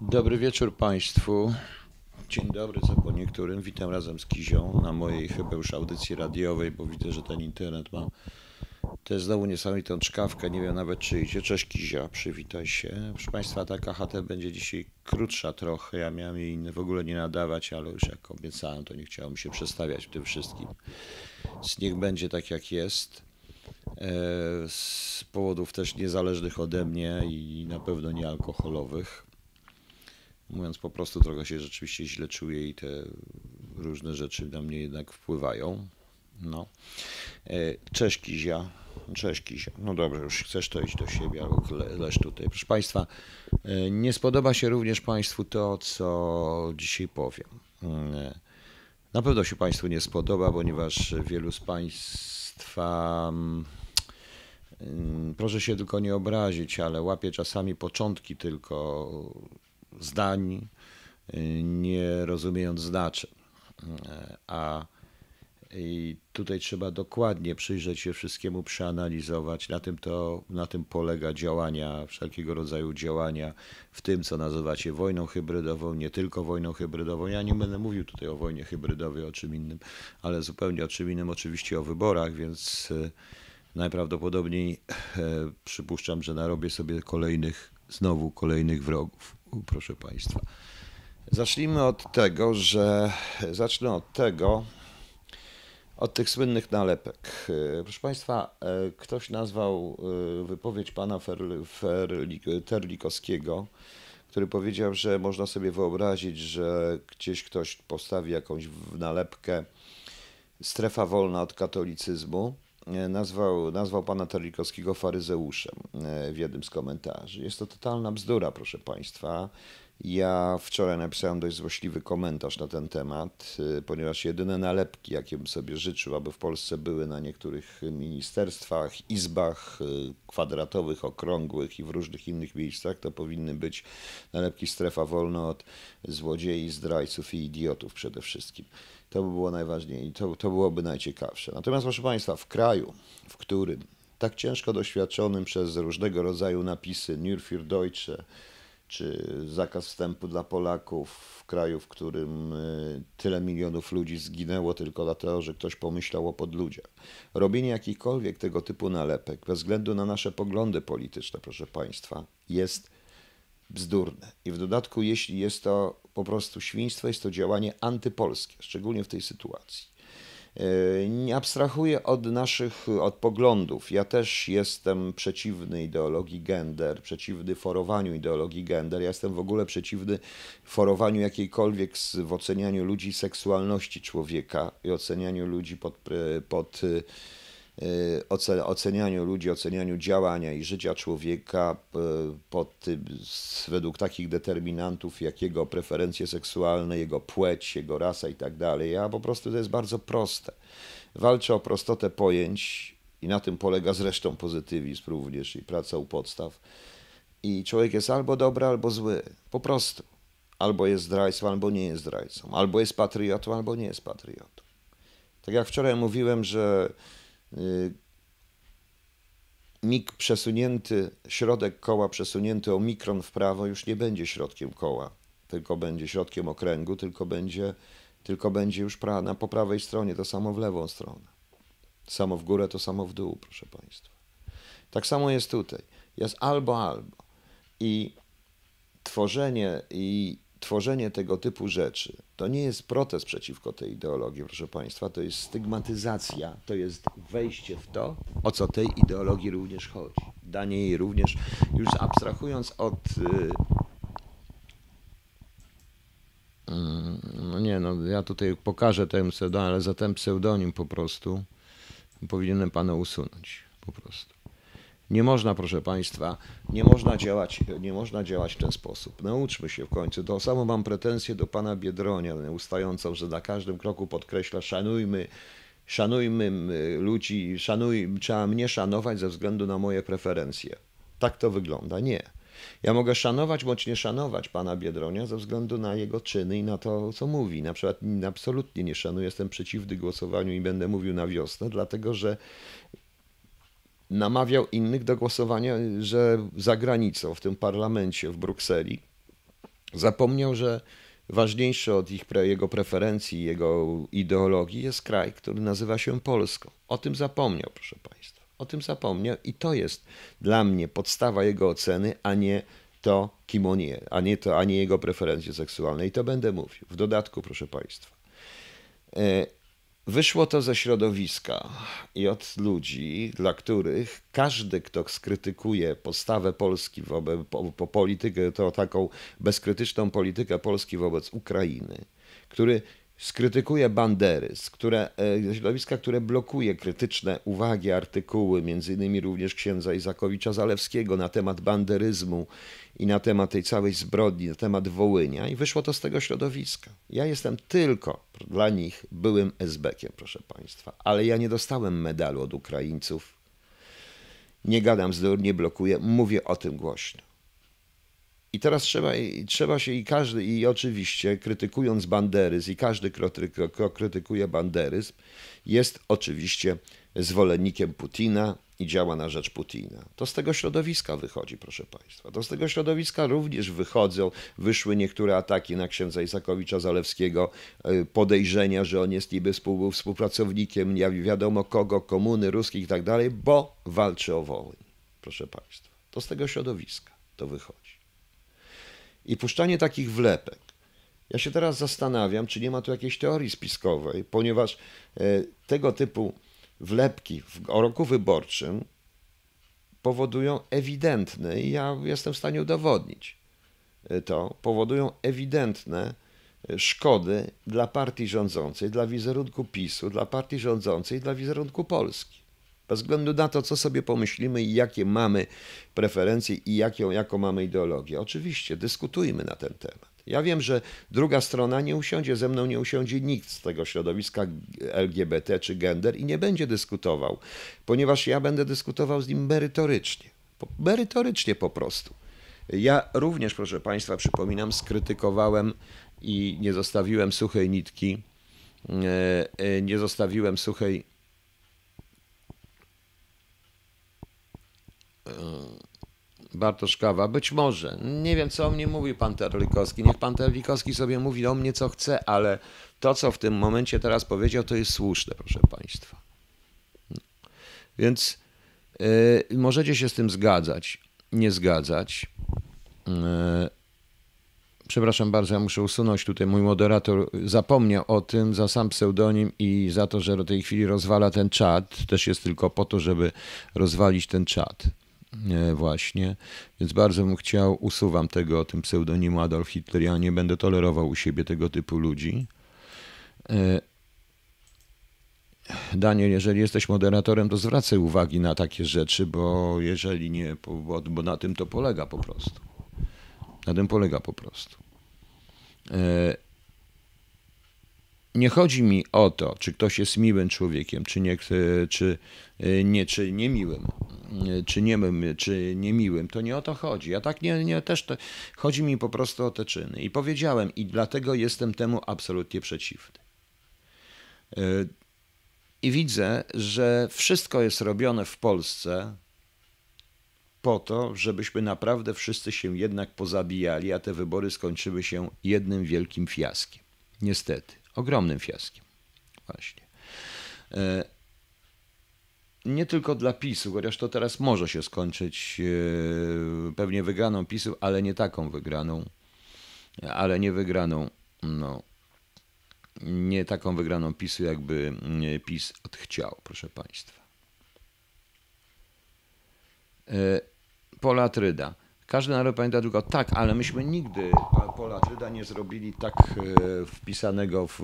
Dobry wieczór Państwu. Dzień dobry, co po niektórym. Witam razem z Kizią na mojej chyba już audycji radiowej, bo widzę, że ten internet ma też znowu niesamowitą czkawkę. Nie wiem nawet czy idzie. Cześć Kizia, przywitaj się. Proszę Państwa, ta KHT będzie dzisiaj krótsza trochę. Ja miałem jej w ogóle nie nadawać, ale już jak obiecałem, to nie chciałem się przestawiać w tym wszystkim. Więc niech będzie tak jak jest. E, Z powodów też niezależnych ode mnie i na pewno nie alkoholowych. Mówiąc po prostu, trochę się rzeczywiście źle czuję i te różne rzeczy na mnie jednak wpływają. No. E, Cześć Kizia. Cześć Kizia. No dobrze, już chcesz to iść do siebie, albo le- leż tutaj. Proszę Państwa, e, nie spodoba się również Państwu to, co dzisiaj powiem. E, Na pewno się Państwu nie spodoba, ponieważ wielu z Państwa, mm, mm, proszę się tylko nie obrazić, ale łapie czasami początki tylko zdań, y, nie rozumiejąc znaczeń. E, A i tutaj trzeba dokładnie przyjrzeć się wszystkiemu, przeanalizować. Na tym, to, na tym polega działania, wszelkiego rodzaju działania w tym, co nazywacie wojną hybrydową, nie tylko wojną hybrydową. Ja nie będę mówił tutaj o wojnie hybrydowej, o czym innym, ale zupełnie o czym innym, oczywiście o wyborach, więc najprawdopodobniej e, przypuszczam, że narobię sobie kolejnych, znowu kolejnych wrogów, proszę Państwa. Zacznijmy od tego, że zacznę od tego, od tych słynnych nalepek. E, Proszę Państwa, e, ktoś nazwał e, wypowiedź pana Ferli- Terlikowskiego, który powiedział, że można sobie wyobrazić, że gdzieś ktoś postawi jakąś nalepkę strefa wolna od katolicyzmu. E, Nazwał, nazwał pana Terlikowskiego faryzeuszem e, w jednym z komentarzy. Jest to totalna bzdura, proszę państwa. Ja wczoraj napisałem dość złośliwy komentarz na ten temat, y, ponieważ jedyne nalepki, jakie bym sobie życzył, aby w Polsce były na niektórych ministerstwach, izbach y, kwadratowych, okrągłych i w różnych innych miejscach, to powinny być nalepki strefa wolna od złodziei, zdrajców i idiotów przede wszystkim. To by było najważniejsze to, to byłoby najciekawsze. Natomiast, proszę Państwa, w kraju, w którym tak ciężko doświadczonym przez różnego rodzaju napisy Nur für Deutsche, czy zakaz wstępu dla Polaków w kraju, w którym y, tyle milionów ludzi zginęło tylko dlatego, że ktoś pomyślał o podludziach. Robienie jakichkolwiek tego typu nalepek, bez względu na nasze poglądy polityczne, proszę Państwa, jest bzdurne. I w dodatku, jeśli jest to po prostu świństwo, jest to działanie antypolskie, szczególnie w tej sytuacji. Nie abstrahuję od naszych od poglądów. Ja też jestem przeciwny ideologii gender, przeciwny forowaniu ideologii gender. Ja jestem w ogóle przeciwny forowaniu jakiejkolwiek w ocenianiu ludzi seksualności człowieka i ocenianiu ludzi pod, pod ocenianiu ludzi, ocenianiu działania i życia człowieka p- pod, tym- według takich determinantów, jak jego preferencje seksualne, jego płeć, jego rasa i tak dalej. Ja po prostu to jest bardzo proste. Walczę o prostotę pojęć i na tym polega zresztą pozytywizm również i praca u podstaw. I człowiek jest albo dobry, albo zły. Po prostu. Albo jest zdrajcą, albo nie jest zdrajcą. Albo jest patriotą, albo nie jest patriotą. Tak jak wczoraj mówiłem, że y, mig przesunięty, środek koła przesunięty o mikron w prawo już nie będzie środkiem koła, tylko będzie środkiem okręgu, tylko będzie, tylko będzie już pra, na, po prawej stronie, to samo w lewą stronę. Samo w górę, to samo w dół, proszę Państwa. Tak samo jest tutaj. Jest albo, albo. I tworzenie i tworzenie tego typu rzeczy to nie jest protest przeciwko tej ideologii, proszę Państwa, to jest stygmatyzacja, to jest wejście w to, o co tej ideologii również chodzi. Danie jej również, już abstrahując od. y, mm, No nie, no ja tutaj pokażę ten pseudonim, ale za ten pseudonim po prostu powinienem pana usunąć. Po prostu. Nie można, proszę Państwa, nie można działać, nie można działać w ten sposób. Nauczmy się w końcu. To samo mam pretensję do pana Biedronia, ustającą, że na każdym kroku podkreśla, szanujmy, szanujmy ludzi, szanuj, trzeba mnie szanować ze względu na moje preferencje. Tak to wygląda. Nie. Ja mogę szanować bądź nie szanować pana Biedronia ze względu na jego czyny i na to, co mówi. Na przykład absolutnie nie szanuję, jestem przeciwny głosowaniu i będę mówił na wiosnę, dlatego że namawiał innych do głosowania, że za granicą, w tym parlamencie w Brukseli, Zapomniał, że ważniejszy od ich, jego preferencji, jego ideologii jest kraj, który nazywa się Polską. O tym zapomniał, proszę Państwa. O tym zapomniał i to jest dla mnie podstawa jego oceny, a nie to, kim on jest, a nie, to, a nie jego preferencje seksualne. I to będę mówił. W dodatku, proszę Państwa, e, wyszło to ze środowiska i od ludzi, dla których każdy, kto skrytykuje postawę Polski wobec po, po politykę, to taką bezkrytyczną politykę Polski wobec Ukrainy, który skrytykuje banderyzm, które, e, środowiska, które blokuje krytyczne uwagi, artykuły, między innymi również księdza Izakowicza Zalewskiego na temat banderyzmu i na temat tej całej zbrodni, na temat Wołynia i wyszło to z tego środowiska. Ja jestem tylko dla nich byłym esbekiem, proszę Państwa, ale ja nie dostałem medalu od Ukraińców. Nie gadam z nie blokuję, mówię o tym głośno. I teraz trzeba, trzeba się i każdy, i oczywiście krytykując banderyzm, i każdy, kto krytykuje banderyzm, jest oczywiście zwolennikiem Putina i działa na rzecz Putina. To z tego środowiska wychodzi, proszę Państwa. To z tego środowiska również wychodzą, wyszły niektóre ataki na księdza Isakowicza Zalewskiego, e, podejrzenia, że on jest niby współ, współpracownikiem, nie wiadomo kogo, komuny, ruskich i tak dalej, bo walczy o Wołyń, proszę Państwa. To z tego środowiska to wychodzi. I puszczanie takich wlepek. Ja się teraz zastanawiam, czy nie ma tu jakiejś teorii spiskowej, ponieważ e, tego typu wlepki w roku wyborczym powodują ewidentne, i ja jestem w stanie udowodnić e, to, powodują ewidentne e, szkody dla partii rządzącej, dla wizerunku PiSu, dla partii rządzącej, dla wizerunku Polski. Bez względu na to, co sobie pomyślimy i jakie mamy preferencje i jaką, jaką mamy ideologię. Oczywiście, dyskutujmy na ten temat. Ja wiem, że druga strona nie usiądzie, ze mną nie usiądzie nikt z tego środowiska LGBT czy gender i nie będzie dyskutował, ponieważ ja będę dyskutował z nim merytorycznie. Merytorycznie po prostu. Ja również, proszę Państwa, przypominam, skrytykowałem i nie zostawiłem suchej nitki, e, e, nie zostawiłem suchej Bartosz Kawa, być może. Nie wiem, co o mnie mówi pan Terlikowski. Niech pan Terlikowski sobie mówi o mnie, co chce, ale to, co w tym momencie teraz powiedział, to jest słuszne, proszę państwa. Więc yy, możecie się z tym zgadzać, nie zgadzać. Yy, przepraszam bardzo, ja muszę usunąć tutaj. Mój moderator zapomniał o tym za sam pseudonim i za to, że do tej chwili rozwala ten czat. Też jest tylko po to, żeby rozwalić ten czat. E, właśnie, więc bardzo bym chciał, usuwam tego, tym pseudonimu Adolf Hitler, ja nie będę tolerował u siebie tego typu ludzi. E, Daniel, jeżeli jesteś moderatorem, to zwracaj uwagi na takie rzeczy, bo jeżeli nie, bo, bo na tym to polega po prostu. Na tym polega po prostu. E, nie chodzi mi o to, czy ktoś jest miłym człowiekiem, czy nie, czy nie, czy niemiłym czy niemym, czy niemiłym, to nie o to chodzi. Ja tak nie, nie też to, chodzi mi po prostu o te czyny. I powiedziałem, i dlatego jestem temu absolutnie przeciwny. E, I widzę, że wszystko jest robione w Polsce po to, żebyśmy naprawdę wszyscy się jednak pozabijali, a te wybory skończyły się jednym wielkim fiaskiem. Niestety, ogromnym fiaskiem. Właśnie. E, nie tylko dla PiSu, chociaż to teraz może się skończyć e, pewnie wygraną PiSu, ale nie taką wygraną, ale nie wygraną, no, nie taką wygraną PiSu, jakby PiS odchciał, proszę Państwa. E, Pola Tryda. Każdy naród pamięta tylko tak, ale myśmy nigdy Pola Tryda nie zrobili tak e, wpisanego w,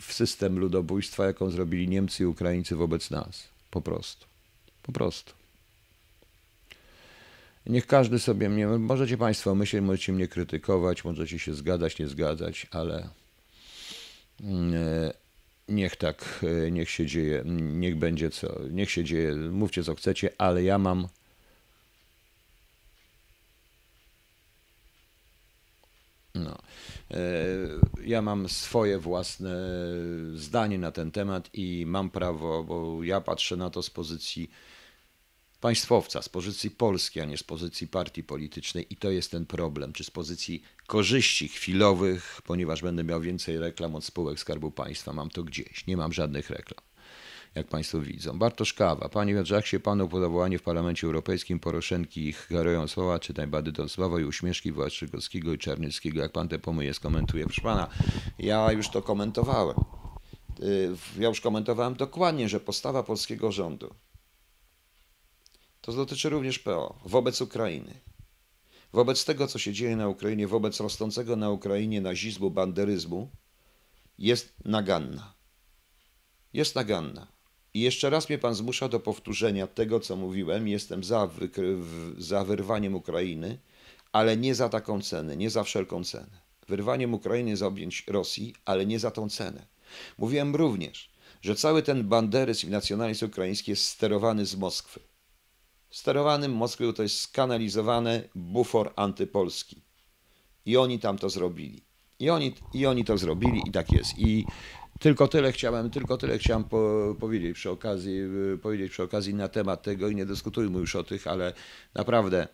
w system ludobójstwa, jaką zrobili Niemcy i Ukraińcy wobec nas. Po prostu. Po prostu. Niech każdy sobie mnie, możecie Państwo myśleć, możecie mnie krytykować, możecie się zgadzać, nie zgadzać, ale mm, e, niech tak, e, niech się dzieje, niech będzie co, niech się dzieje, mówcie co chcecie, ale ja mam No. E, ja mam swoje własne zdanie na ten temat i mam prawo, bo ja patrzę na to z pozycji państwowca, z pozycji polskiej, a nie z pozycji partii politycznej i to jest ten problem, czy z pozycji korzyści chwilowych, ponieważ będę miał więcej reklam od spółek Skarbu Państwa, mam to gdzieś, nie mam żadnych reklam jak Państwo widzą. Bartosz Kawa. Panie się Panu podawowanie w Parlamencie Europejskim Poroszenki ich herują słowa, czytaj badyton słowa i uśmieszki Władczykowskiego i Czarnyckiego. Jak Pan te pomyje skomentuje? Proszę Pana, ja już to komentowałem. Y, ja już komentowałem dokładnie, że postawa polskiego rządu to dotyczy również PO wobec Ukrainy. Wobec tego, co się dzieje na Ukrainie, wobec rosnącego na Ukrainie nazizmu, banderyzmu, jest naganna. Jest naganna. I jeszcze raz mnie pan zmusza do powtórzenia tego, co mówiłem. Jestem za, za wyrwaniem Ukrainy, ale nie za taką cenę, nie za wszelką cenę. Wyrwaniem Ukrainy za objęć Rosji, ale nie za tą cenę. Mówiłem również, że cały ten banderyzm i nacjonalizm ukraiński jest sterowany z Moskwy. Sterowanym Moskwy to jest skanalizowany bufor antypolski. I oni tam to zrobili. I oni, I oni to zrobili i tak jest. I tylko tyle chciałem, tylko tyle chciałem po, powiedzieć, przy okazji, powiedzieć przy okazji na temat tego i nie dyskutujmy już o tych, ale naprawdę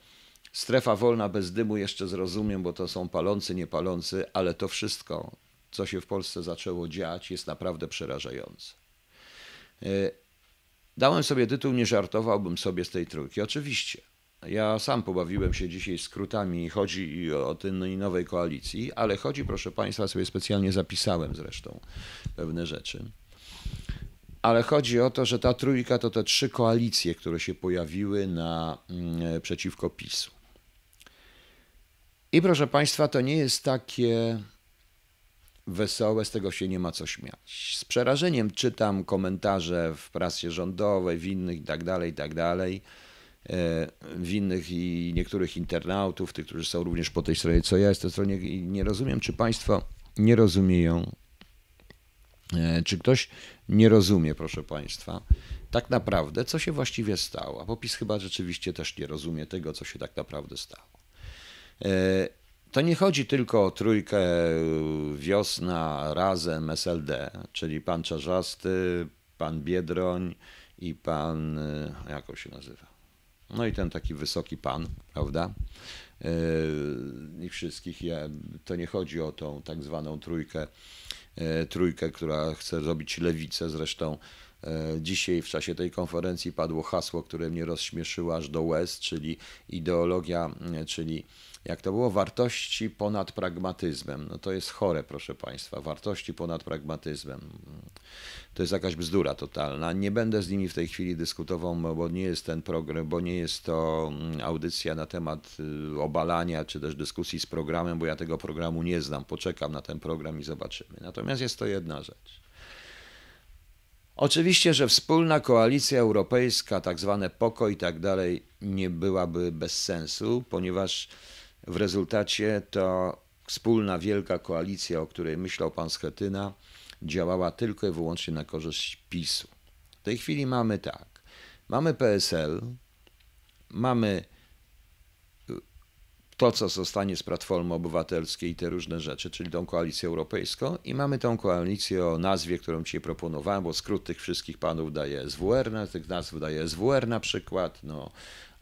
strefa wolna bez dymu jeszcze zrozumiem, bo to są palący, niepalący, ale to wszystko, co się w Polsce zaczęło dziać, jest naprawdę przerażające. E, dałem sobie tytuł, nie żartowałbym sobie z tej trójki. Oczywiście. Ja sam pobawiłem się dzisiaj skrótami, chodzi o tej nowej koalicji, ale chodzi, proszę Państwa, sobie specjalnie zapisałem zresztą pewne rzeczy. Ale chodzi o to, że ta trójka to te trzy koalicje, które się pojawiły na, mm, przeciwko PiSu. I proszę Państwa, to nie jest takie wesołe, z tego się nie ma co śmiać. Z przerażeniem czytam komentarze w prasie rządowej, w innych i tak E, winnych i niektórych internautów, tych, którzy są również po tej stronie, co ja jestem stronie i nie rozumiem, czy Państwo nie rozumieją, e, czy ktoś nie rozumie, proszę Państwa, tak naprawdę, co się właściwie stało. A popis chyba rzeczywiście też nie rozumie tego, co się tak naprawdę stało. E, to nie chodzi tylko o trójkę Wiosna, Razem, SLD, czyli pan Czarzasty, pan Biedroń i pan, jak on się nazywa? No i ten taki wysoki pan, prawda? Yy, I wszystkich. Ja, to nie chodzi o tą tak zwaną trójkę, yy, trójkę, która chce robić lewicę. Zresztą dzisiaj w czasie tej konferencji padło hasło, które mnie rozśmieszyło aż do łez, czyli ideologia, czyli jak to było, wartości ponad pragmatyzmem. No to jest chore, proszę Państwa, wartości ponad pragmatyzmem. To jest jakaś bzdura totalna. Nie będę z nimi w tej chwili dyskutował, bo nie jest ten program, bo nie jest to audycja na temat y, obalania, czy też dyskusji z programem, bo ja tego programu nie znam. Poczekam na ten program i zobaczymy. Natomiast jest to jedna rzecz. Oczywiście, że wspólna koalicja europejska, tak zwane pokój i tak dalej, nie byłaby bez sensu, ponieważ w rezultacie to wspólna wielka koalicja, o której myślał pan Schetyna, działała tylko i wyłącznie na korzyść PiSu. W tej chwili mamy tak. Mamy PSL, mamy to, co zostanie z Platformy Obywatelskiej i te różne rzeczy, czyli tą koalicję europejską i mamy tą koalicję o nazwie, którą Ci proponowałem, bo skrót tych wszystkich panów daje SWR, tych nazw daje SWR na przykład, no,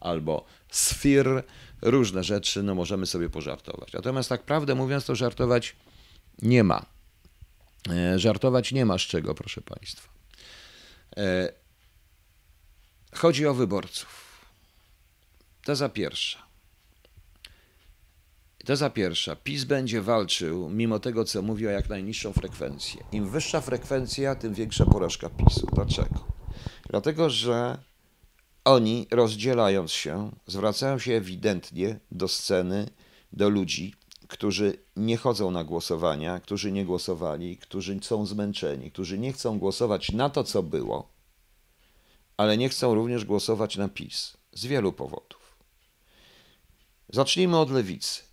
albo SFIR, różne rzeczy, no możemy sobie pożartować. Natomiast tak prawdę mówiąc, to żartować nie ma. E, żartować nie ma z czego, proszę Państwa. E, chodzi o wyborców. To za pierwsza. To za pierwsza. PiS będzie walczył, mimo tego, co mówi o jak najniższą frekwencję. Im wyższa frekwencja, tym większa porażka PiSu. Dlaczego? Dlatego, że oni, rozdzielając się, zwracają się ewidentnie do sceny, do ludzi, którzy nie chodzą na głosowania, którzy nie głosowali, którzy są zmęczeni, którzy nie chcą głosować na to, co było, ale nie chcą również głosować na PiS z wielu powodów. Zacznijmy od lewicy.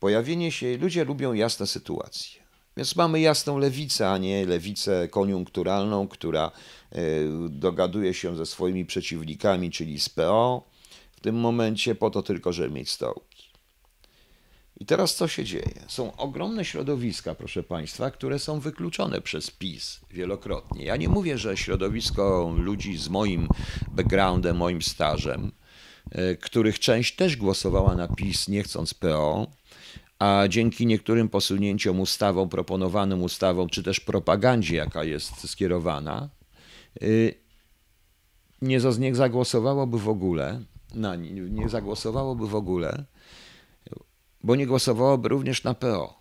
Pojawienie się, ludzie lubią jasne sytuacje. Więc mamy jasną lewicę, a nie lewicę koniunkturalną, która e, dogaduje się ze swoimi przeciwnikami, czyli z PO, w tym momencie po to tylko, żeby mieć stołki. I teraz co się dzieje? Są ogromne środowiska, proszę Państwa, które są wykluczone przez PiS wielokrotnie. Ja nie mówię, że środowisko ludzi z moim backgroundem, moim stażem, e, których część też głosowała na PiS nie chcąc PO, a dzięki niektórym posunięciom ustawą, proponowanym ustawą, czy też propagandzie, jaka jest skierowana, y, nie, zagłosowałoby w ogóle, na, nie zagłosowałoby w ogóle, bo nie głosowałoby również na PO.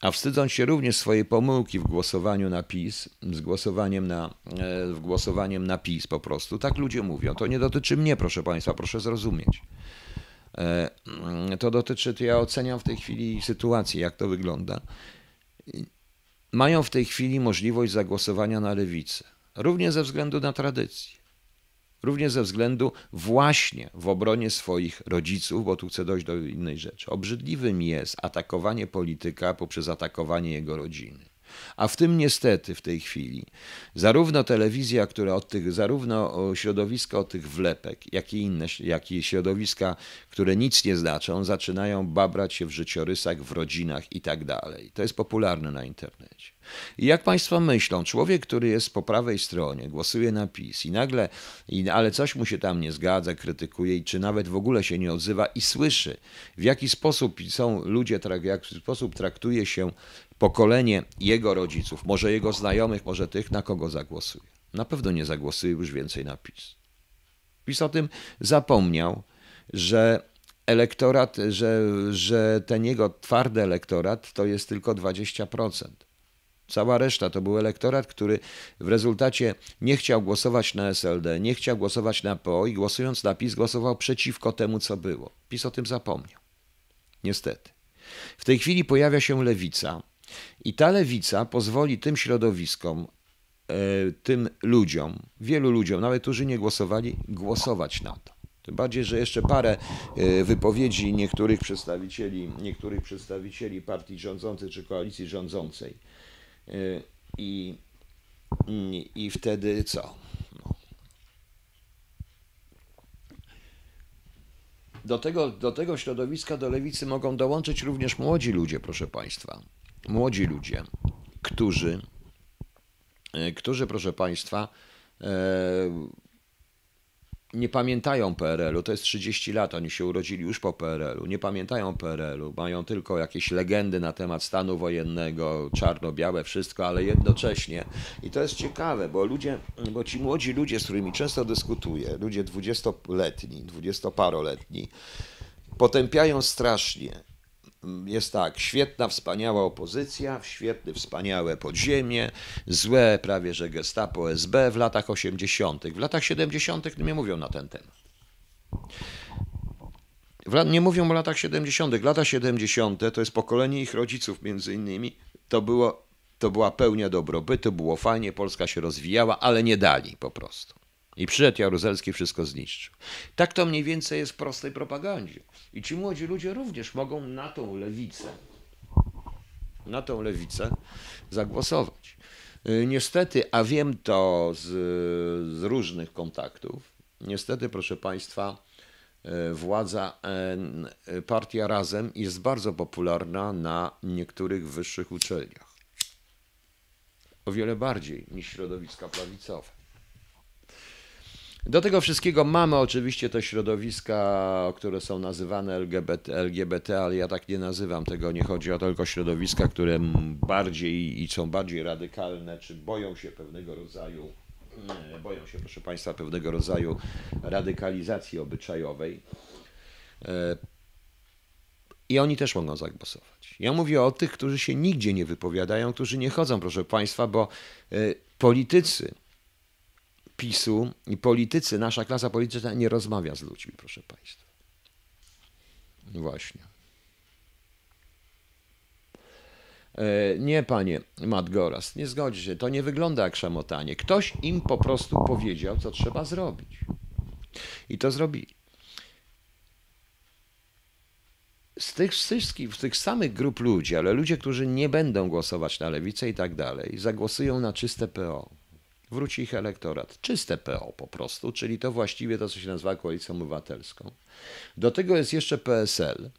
A wstydząc się również swojej pomyłki w głosowaniu na PiS, z głosowaniem na, e, w głosowaniem na PiS po prostu, tak ludzie mówią. To nie dotyczy mnie, proszę Państwa, proszę zrozumieć. E, to dotyczy, to ja oceniam w tej chwili sytuację, jak to wygląda. Mają w tej chwili możliwość zagłosowania na lewicę, również ze względu na tradycję. Również ze względu właśnie w obronie swoich rodziców, bo tu chcę dojść do innej rzeczy. Obrzydliwym jest atakowanie polityka poprzez atakowanie jego rodziny. A w tym niestety w tej chwili zarówno telewizja, która od tych, zarówno środowiska od tych wlepek, jak i inne, jak i środowiska, które nic nie znaczą, zaczynają babrać się w życiorysach, w rodzinach i tak dalej. To jest popularne na internecie. I jak Państwo myślą, człowiek, który jest po prawej stronie, głosuje na PiS i nagle, i, ale coś mu się tam nie zgadza, krytykuje, czy nawet w ogóle się nie odzywa i słyszy, w jaki sposób są ludzie, w jaki sposób traktuje się pokolenie jego rodziców, może jego znajomych, może tych, na kogo zagłosuje. Na pewno nie zagłosuje już więcej na PiS. PiS o tym zapomniał, że elektorat, że, że ten jego twardy elektorat to jest tylko 20%. Cała reszta to był elektorat, który w rezultacie nie chciał głosować na SLD, nie chciał głosować na PO i głosując na PiS głosował przeciwko temu, co było. PiS o tym zapomniał. Niestety. W tej chwili pojawia się lewica, i ta lewica pozwoli tym środowiskom, e, tym ludziom, wielu ludziom, nawet którzy nie głosowali, głosować na to. Tym bardziej, że jeszcze parę e, wypowiedzi niektórych przedstawicieli, niektórych przedstawicieli partii rządzącej czy koalicji rządzącej. E, I, i wtedy co? No. Do tego, do tego środowiska, do lewicy mogą dołączyć również młodzi ludzie, proszę Państwa młodzi ludzie, którzy, e, którzy proszę Państwa, e, nie pamiętają PRL-u, to jest 30 lat, oni się urodzili już po PRL-u, nie pamiętają PRL-u, mają tylko jakieś legendy na temat stanu wojennego, czarno-białe, wszystko, ale jednocześnie, i to jest ciekawe, bo ludzie, bo ci młodzi ludzie, z którymi często dyskutuję, ludzie dwudziestoletni, dwudziestoparoletni, potępiają strasznie jest tak, świetna, wspaniała opozycja, świetne, wspaniałe podziemie, złe prawie że gestapo SB w latach 80. W latach 70. nie mówią na ten temat. Nie mówią o latach 70. Lata 70. to jest pokolenie ich rodziców między innymi. To, było, to była pełnia dobrobytu, było fajnie, Polska się rozwijała, ale nie dali po prostu. I przyszedł Jaruzelski, wszystko zniszczył. Tak to mniej więcej jest w prostej propagandzie. I ci młodzi ludzie również mogą na tą lewicę, na tą lewicę zagłosować. Y, niestety, a wiem to z, z różnych kontaktów, niestety, proszę Państwa, y, władza, y, partia Razem jest bardzo popularna na niektórych wyższych uczelniach. O wiele bardziej niż środowiska prawicowe. Do tego wszystkiego mamy oczywiście te środowiska, które są nazywane LGBT, LGBT, ale ja tak nie nazywam tego. Nie chodzi o tylko środowiska, które bardziej i są bardziej radykalne, czy boją się pewnego rodzaju, boją się, proszę Państwa, pewnego rodzaju radykalizacji obyczajowej. E, I oni też mogą zagłosować. Ja mówię o tych, którzy się nigdzie nie wypowiadają, którzy nie chodzą, proszę Państwa, bo e, politycy, PiSu i politycy, nasza klasa polityczna nie rozmawia z ludźmi, proszę Państwa. Właśnie. E, nie, panie Madgoras, nie zgodzi się. To nie wygląda jak szamotanie. Ktoś im po prostu powiedział, co trzeba zrobić. I to zrobili. Z tych wszystkich, z tych samych grup ludzi, ale ludzie, którzy nie będą głosować na lewicę i tak dalej, zagłosują na czyste PO wróci ich elektorat. Czyste PO po prostu, czyli to właściwie to, co się nazywa koalicją obywatelską. Do tego jest jeszcze PSL,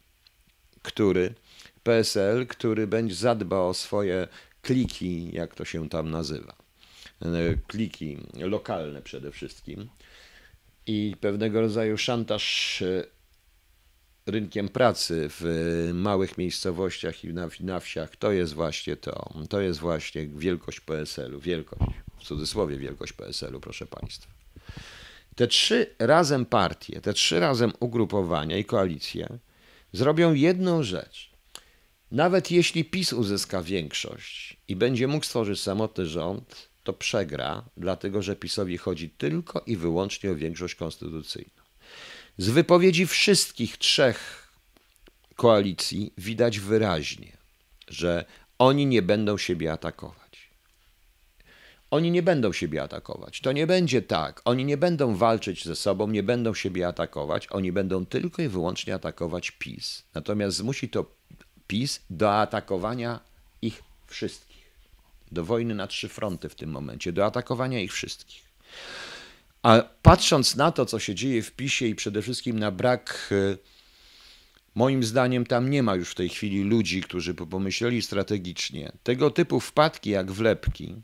który PSL, który będzie zadba o swoje kliki, jak to się tam nazywa. E, kliki lokalne przede wszystkim i pewnego rodzaju szantaż e, rynkiem pracy w małych miejscowościach i na, na wsiach, to jest właśnie to. To jest właśnie wielkość PSL-u, wielkość, w cudzysłowie wielkość PSL-u, proszę Państwa. Te trzy razem partie, te trzy razem ugrupowania i koalicje zrobią jedną rzecz. Nawet jeśli PiS uzyska większość i będzie mógł stworzyć samotny rząd, to przegra, dlatego że PiSowi chodzi tylko i wyłącznie o większość konstytucyjną. Z wypowiedzi wszystkich trzech koalicji widać wyraźnie, że oni nie będą siebie atakować. Oni nie będą siebie atakować. To nie będzie tak. Oni nie będą walczyć ze sobą, nie będą siebie atakować. Oni będą tylko i wyłącznie atakować PiS. Natomiast zmusi to PiS do atakowania ich wszystkich. Do wojny na trzy fronty w tym momencie, do atakowania ich wszystkich. A patrząc na to, co się dzieje w PiSie i przede wszystkim na brak, e, moim zdaniem tam nie ma już w tej chwili ludzi, którzy pomyśleli strategicznie. Tego typu wpadki jak wlepki,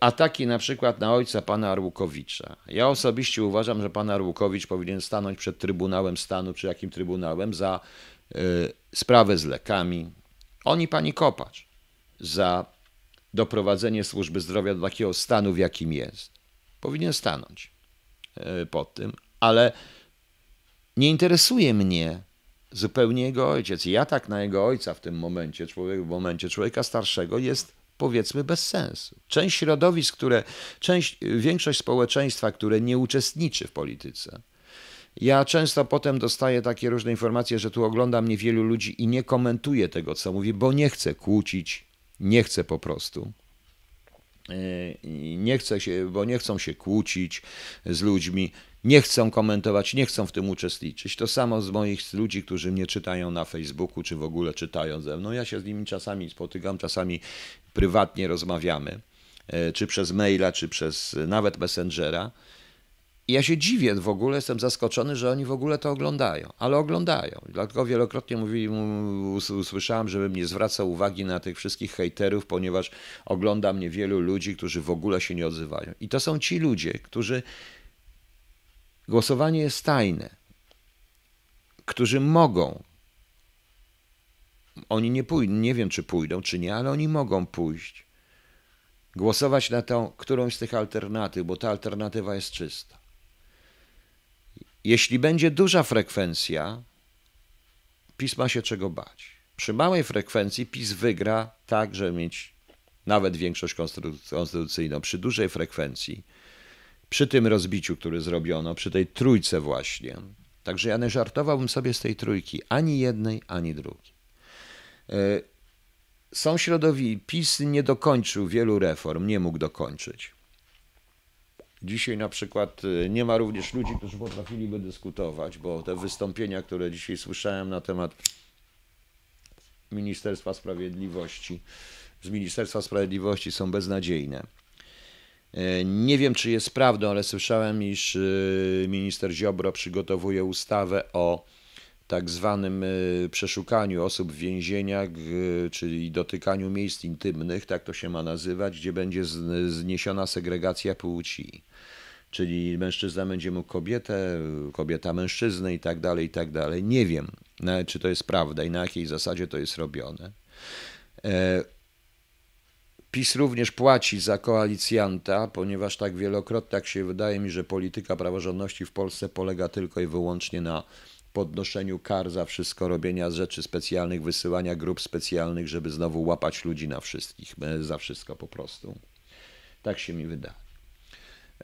ataki na przykład na ojca pana Arłukowicza. Ja osobiście uważam, że pan Arłukowicz powinien stanąć przed Trybunałem Stanu, czy jakim Trybunałem, za y, sprawę z lekami. Oni pani Kopacz, za doprowadzenie służby zdrowia do takiego stanu, w jakim jest powinien stanąć e, pod tym, ale nie interesuje mnie zupełnie jego ojciec. Ja tak na jego ojca w tym momencie, człowiek, w momencie człowieka starszego jest powiedzmy bez sensu. Część środowisk, które, część, większość społeczeństwa, które nie uczestniczy w polityce. Ja często potem dostaję takie różne informacje, że tu ogląda mnie wielu ludzi i nie komentuję tego, co mówi, bo nie chcę kłócić, nie chcę po prostu. E, nie chce się, bo nie chcą się kłócić z ludźmi, nie chcą komentować, nie chcą w tym uczestniczyć. To samo z moich ludzi, którzy mnie czytają na Facebooku, czy w ogóle czytają ze mną. Ja się z nimi czasami spotykam, czasami prywatnie rozmawiamy, e, czy przez maila, czy przez nawet Messengera. I ja się dziwię w ogóle, jestem zaskoczony, że oni w ogóle to oglądają, ale oglądają. Dlatego wielokrotnie mówili, usłyszałem, żebym nie zwracał uwagi na tych wszystkich hejterów, ponieważ ogląda mnie wielu ludzi, którzy w ogóle się nie odzywają. I to są ci ludzie, którzy. Głosowanie jest tajne, którzy mogą. Oni nie pójdą, nie wiem czy pójdą, czy nie, ale oni mogą pójść. Głosować na tą, którąś z tych alternatyw, bo ta alternatywa jest czysta. Jeśli będzie duża frekwencja, PiS ma się czego bać. Przy małej frekwencji PiS wygra tak, że mieć nawet większość konstytucyjną. Przy dużej frekwencji, przy tym rozbiciu, które zrobiono, przy tej trójce właśnie. Także ja nie żartowałbym sobie z tej trójki ani jednej, ani drugiej. E, są środowiska, PiS nie dokończył wielu reform, nie mógł dokończyć. Dzisiaj na przykład y, nie ma również ludzi, którzy potrafiliby dyskutować, bo te wystąpienia, które dzisiaj słyszałem na temat Ministerstwa Sprawiedliwości, z Ministerstwa Sprawiedliwości są beznadziejne. E, nie wiem, czy jest prawdą, ale słyszałem, iż minister Ziobro przygotowuje ustawę o tak zwanym y, przeszukaniu osób w więzieniach, czyli dotykaniu miejsc intymnych, tak to się ma nazywać, gdzie będzie zniesiona segregacja płci czyli mężczyzna będzie mógł kobietę, kobieta mężczyznę i tak dalej, i tak dalej. Nie wiem, czy to jest prawda i na jakiej zasadzie to jest robione. E, PiS również płaci za koalicjanta, ponieważ tak wielokrotnie, tak się wydaje mi, że polityka praworządności w Polsce polega tylko i wyłącznie na podnoszeniu kar za wszystko, robienia rzeczy specjalnych, wysyłania grup specjalnych, żeby znowu łapać ludzi na wszystkich, e, za wszystko po prostu. Tak się mi wydaje.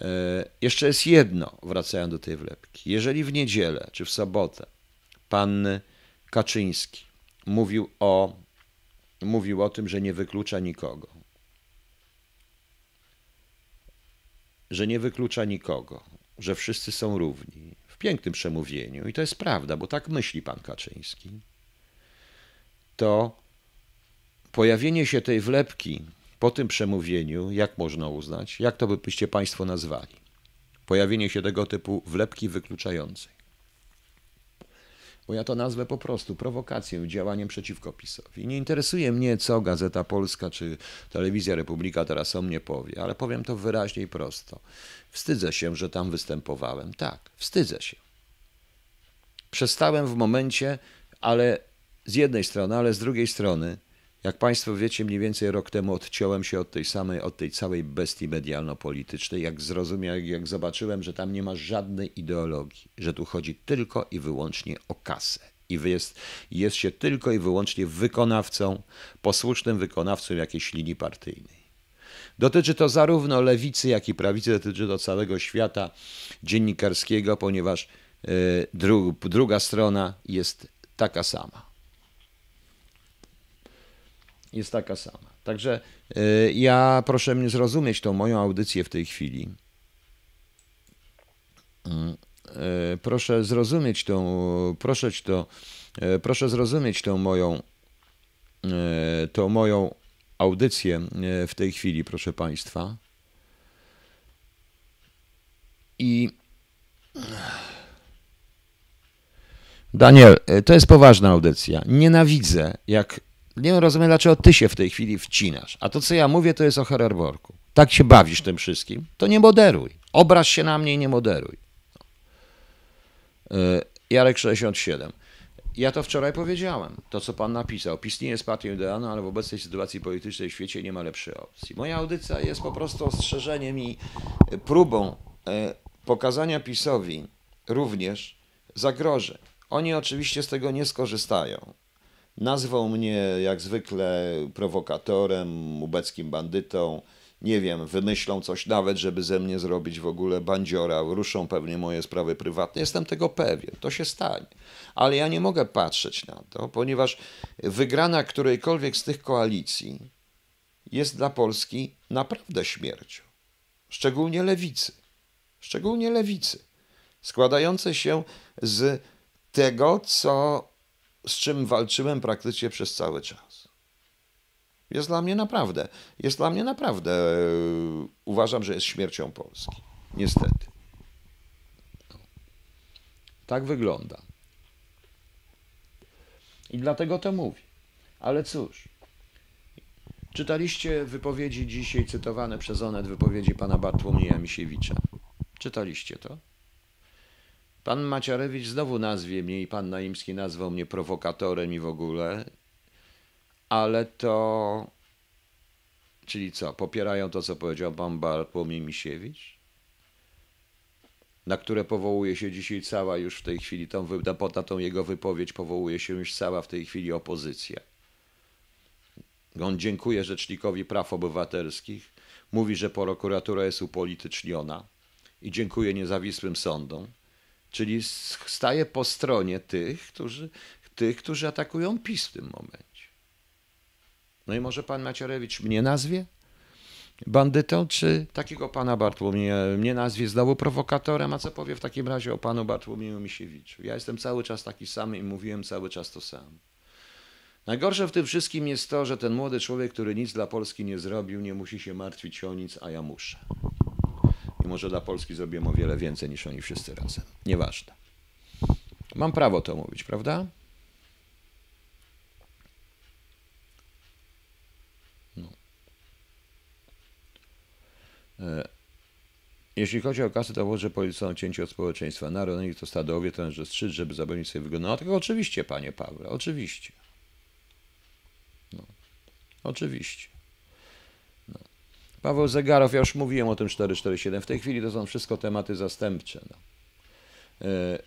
E, jeszcze jest jedno, wracając do tej wlepki. Jeżeli w niedzielę czy w sobotę pan Kaczyński mówił o, mówił o tym, że nie wyklucza nikogo, że nie wyklucza nikogo, że wszyscy są równi, w pięknym przemówieniu, i to jest prawda, bo tak myśli pan Kaczyński, to pojawienie się tej wlepki po tym przemówieniu, jak można uznać, jak to byście Państwo nazwali? Pojawienie się tego typu wlepki wykluczającej. Bo ja to nazwę po prostu prowokacją, działaniem przeciwko PiSowi. Nie interesuje mnie, co Gazeta Polska czy Telewizja Republika teraz o mnie powie, ale powiem to wyraźnie i prosto. Wstydzę się, że tam występowałem. Tak, wstydzę się. Przestałem w momencie, ale z jednej strony, ale z drugiej strony, jak Państwo wiecie, mniej więcej rok temu odciąłem się od tej samej, od tej całej bestii medialno-politycznej, jak zrozumiałem, jak zobaczyłem, że tam nie ma żadnej ideologii, że tu chodzi tylko i wyłącznie o kasę. I jest, jest się tylko i wyłącznie wykonawcą, posłusznym wykonawcą jakiejś linii partyjnej. Dotyczy to zarówno lewicy, jak i prawicy, dotyczy to całego świata dziennikarskiego, ponieważ e, dru, druga strona jest taka sama jest taka sama. Także y, ja proszę mnie zrozumieć tą moją audycję w tej chwili. Mm, y, proszę zrozumieć tą, proszę to, y, proszę zrozumieć tą moją, tą moją audycję w tej chwili, proszę Państwa. I Daniel, to jest poważna audycja. Nienawidzę, jak nie rozumiem, dlaczego ty się w tej chwili wcinasz. A to, co ja mówię, to jest o Hererborku. Tak się bawisz tym wszystkim, to nie moderuj. Obraź się na mnie i nie moderuj. E, Jarek 67. Ja to wczoraj powiedziałem, to co pan napisał. PiS nie jest partią idealną, ale w obecnej sytuacji politycznej w świecie nie ma lepszej opcji. Moja audycja jest po prostu ostrzeżeniem i próbą e, pokazania PiSowi również zagrożeń. Oni oczywiście z tego nie skorzystają. Nazwał mnie jak zwykle prowokatorem, ubeckim bandytą. Nie wiem, wymyślą coś nawet, żeby ze mnie zrobić w ogóle bandziora, ruszą pewnie moje sprawy prywatne. Jestem tego pewien, to się stanie. Ale ja nie mogę patrzeć na to, ponieważ wygrana którejkolwiek z tych koalicji jest dla Polski naprawdę śmiercią. Szczególnie lewicy. Szczególnie lewicy. Składające się z tego, co z czym walczyłem praktycznie przez cały czas. Jest dla mnie naprawdę, jest dla mnie naprawdę, e, uważam, że jest śmiercią Polski. Niestety. Tak wygląda. I dlatego to mówi. Ale cóż, czytaliście wypowiedzi dzisiaj cytowane przez Onet, wypowiedzi pana Bartłomieja Misiewicza. Czytaliście to? Pan Maciarewicz znowu nazwie mnie i pan Naimski nazwał mnie prowokatorem i w ogóle, ale to, czyli co, popierają to, co powiedział pan Bartłomiej Misiewicz? Na które powołuje się dzisiaj cała już w tej chwili, tą, na tą jego wypowiedź powołuje się już cała w tej chwili opozycja. On dziękuję Rzecznikowi Praw Obywatelskich, mówi, że prokuratura jest upolityczniona i dziękuję niezawisłym sądom. Czyli staje po stronie tych, którzy, tych, którzy atakują PiS w tym momencie. No i może pan Macierewicz mnie nazwie bandytą, czy takiego pana Bartłomieja mnie nazwie znowu prowokatorem, a co powie w takim razie o panu Bartłomieju Misiewiczu? Ja jestem cały czas taki sam i mówiłem cały czas to samo. Najgorsze w tym wszystkim jest to, że ten młody człowiek, który nic dla Polski nie zrobił, nie musi się martwić o nic, a ja muszę i może dla Polski zrobiłem o wiele więcej niż oni wszyscy razem. Nieważne. Mam prawo to mówić, prawda? No. E, jeśli chodzi o kasę, to włożę policyjną cięcie od społeczeństwa. No to stadowie, to że strzyc, żeby zapewnić sobie wygodę. No, tylko oczywiście, panie Pawle, oczywiście. No. Oczywiście. Paweł Zegarow, ja już mówiłem o tym 447. W tej chwili to są wszystko tematy zastępcze. No. E,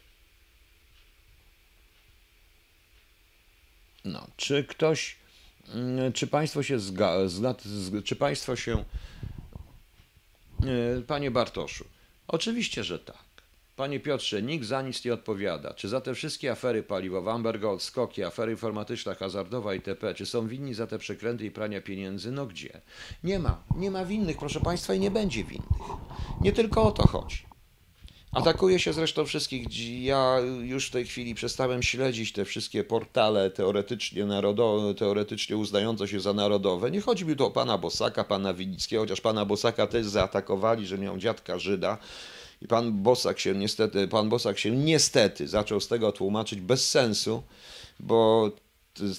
no. Czy ktoś, mm, czy państwo się zga, czy państwo się, e, panie Bartoszu, oczywiście, że tak. Panie Piotrze, nikt za nic nie odpowiada. Czy za te wszystkie afery paliwowe, Amber Gold, skoki, afery informatyczne, hazardowa itp., czy są winni za te przekręty i prania pieniędzy? No gdzie? Nie ma. Nie ma winnych, proszę Państwa, i nie będzie winnych. Nie tylko o to chodzi. Atakuje się zresztą wszystkich. Ja już w tej chwili przestałem śledzić te wszystkie portale teoretycznie narodowe, teoretycznie uznające się za narodowe. Nie chodzi mi tu o pana Bosaka, pana Winickiego, chociaż pana Bosaka też zaatakowali, że miał dziadka Żyda I pan Bosak się niestety, pan Bosak się niestety zaczął z tego tłumaczyć bez sensu, bo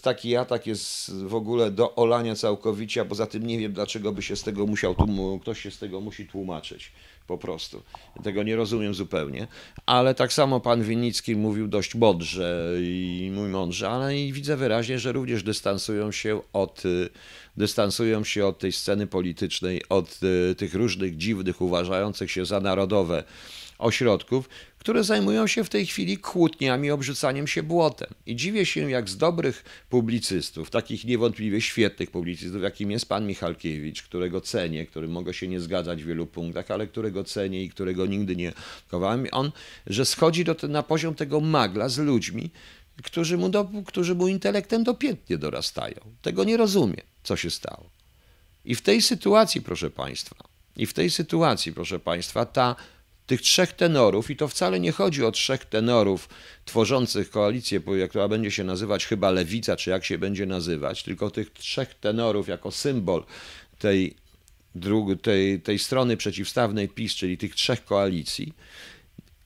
taki atak jest w ogóle do olania całkowicie, a poza tym nie wiem, dlaczego by się z tego musiał, ktoś się z tego musi tłumaczyć po prostu. Tego nie rozumiem zupełnie. Ale tak samo pan Winnicki mówił dość mądrze i mój mądrze, ale i widzę wyraźnie, że również dystansują się od, dystansują się od tej sceny politycznej, od y, tych różnych dziwnych, uważających się za narodowe ośrodków, które zajmują się w tej chwili kłótniami, obrzucaniem się błotem. I dziwię się, jak z dobrych publicystów, takich niewątpliwie świetnych publicystów, jakim jest pan Michalkiewicz, którego cenię, którym mogę się nie zgadzać w wielu punktach, ale którego cenię i którego nigdy nie kowałem, on, że schodzi do, na poziom tego magla z ludźmi, którzy mu, do, którzy mu intelektem dopiętnie dorastają. Tego nie rozumie, co się stało. I w tej sytuacji, proszę Państwa, i w tej sytuacji, proszę Państwa, ta tych trzech tenorów, i to wcale nie chodzi o trzech tenorów tworzących koalicję, która będzie się nazywać chyba Lewica, czy jak się będzie nazywać, tylko tych trzech tenorów jako symbol tej, tej, tej strony przeciwstawnej PiS, czyli tych trzech koalicji,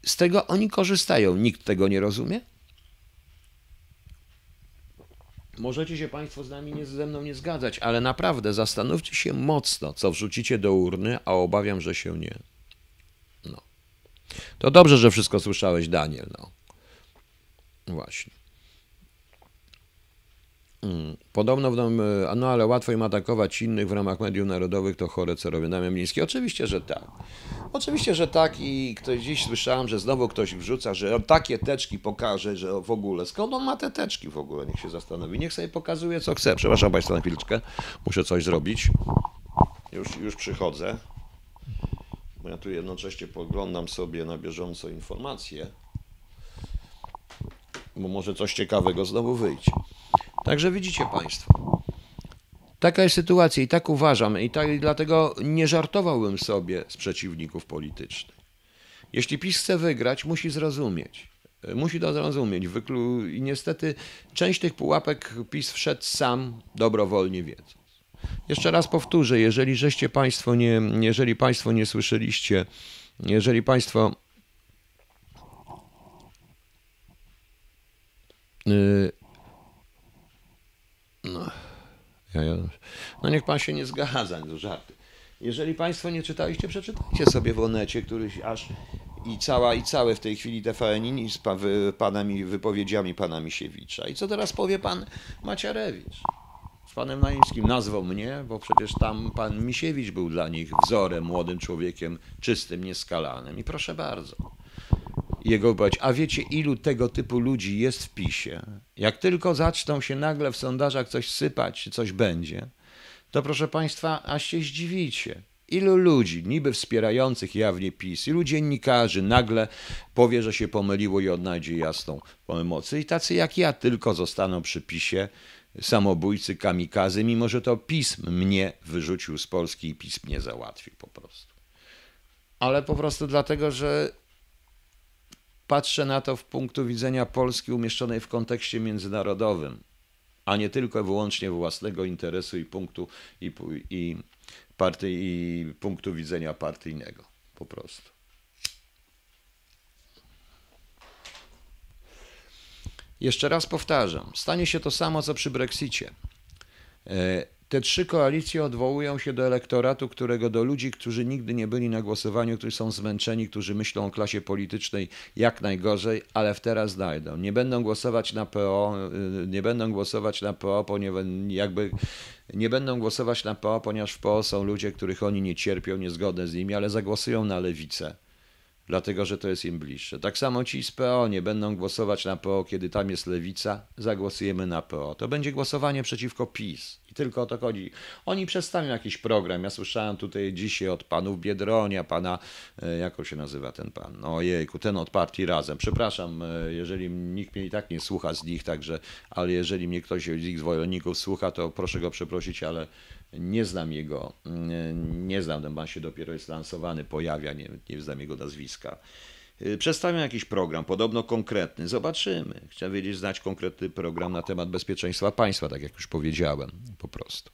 z tego oni korzystają. Nikt tego nie rozumie? Możecie się Państwo z nami nie, ze mną nie zgadzać, ale naprawdę zastanówcie się mocno, co wrzucicie do urny, a obawiam, że się nie. To dobrze, że wszystko słyszałeś, Daniel. No. Właśnie. Mm. Podobno, w dom, e, no ale łatwo im atakować innych w ramach mediów narodowych, to chore co robią. Damian Mliński. Oczywiście, że tak. Oczywiście, że tak i ktoś dziś słyszałem, że znowu ktoś wrzuca, że takie teczki pokaże, że w ogóle. Skąd on ma te teczki w ogóle? Niech się zastanowi. Niech sobie pokazuje, co chce. Przepraszam Państwa na chwileczkę. Muszę coś zrobić. Już, już przychodzę bo ja tu jednocześnie poglądam sobie na bieżąco informacje, bo może coś ciekawego znowu wyjdzie. Także widzicie Państwo, taka jest sytuacja i tak uważam i, tak, i dlatego nie żartowałbym sobie z przeciwników politycznych. Jeśli PiS chce wygrać, musi zrozumieć. Musi to zrozumieć. Wyklu... I niestety część tych pułapek PiS wszedł sam, dobrowolnie wiedząc. Jeszcze raz powtórzę, jeżeli żeście Państwo nie, jeżeli Państwo nie słyszeliście, jeżeli Państwo yy, no, no niech Pan się nie zgadza, to żarty. Jeżeli Państwo nie czytaliście, przeczytajcie sobie w Onecie, któryś aż i cała i całe w tej chwili TVN z panami, wypowiedziami pana Misiewicza. I co teraz powie pan Panem Naimskim. Nazwał mnie, bo przecież tam pan Misiewicz był dla nich wzorem, młodym człowiekiem, czystym, nieskalanym. I proszę bardzo. Jego wypowiedź. A wiecie, ilu tego typu ludzi jest w PiSie? Jak tylko zaczną się nagle w sondażach coś sypać, coś będzie, to proszę państwa, aż się zdziwicie. Ilu ludzi, niby wspierających jawnie PiS, ilu dziennikarzy nagle powie, że się pomyliło i odnajdzie jasną pomocy. I tacy jak ja tylko zostaną przy PiSie, samobójcy, kamikazy, mimo że to pism mnie wyrzucił z Polski i pism mnie załatwił po prostu. Ale po prostu dlatego, że patrzę na to w punktu widzenia Polski umieszczonej w kontekście międzynarodowym, a nie tylko wyłącznie własnego interesu i punktu, i, i, i punktu widzenia partyjnego po prostu. Jeszcze raz powtarzam, stanie się to samo co przy Brexicie. E, te trzy koalicje odwołują się do elektoratu, którego do ludzi, którzy nigdy nie byli na głosowaniu, którzy są zmęczeni, którzy myślą o klasie politycznej jak najgorzej, ale w teraz znajdą. Nie będą głosować na PO, e, nie będą głosować na PO, ponieważ jakby nie będą głosować na PO, ponieważ w PO są ludzie, których oni nie cierpią, niezgodne z nimi, ale zagłosują na lewicę dlatego że to jest im bliższe. Tak samo ci z PO nie będą głosować na PO, kiedy tam jest lewica, zagłosujemy na PO. To będzie głosowanie przeciwko PiS. I tylko o to chodzi. Oni przedstawią jakiś program. Ja słyszałem tutaj dzisiaj od panów Biedronia, pana, e, jak się nazywa ten pan? No ojejku, ten od partii Razem. Przepraszam, e, jeżeli nikt mnie i tak nie słucha z nich, także, ale jeżeli mnie ktoś z ich zwolenników słucha, to proszę go przeprosić, ale nie znam jego, nie znam, ten pan się dopiero jest lansowany, pojawia, nie, nie znam jego nazwiska. Y, przedstawiam jakiś program, podobno konkretny. Zobaczymy. Chciałem wiedzieć, znać konkretny program na temat bezpieczeństwa państwa, tak jak już powiedziałem, po prostu.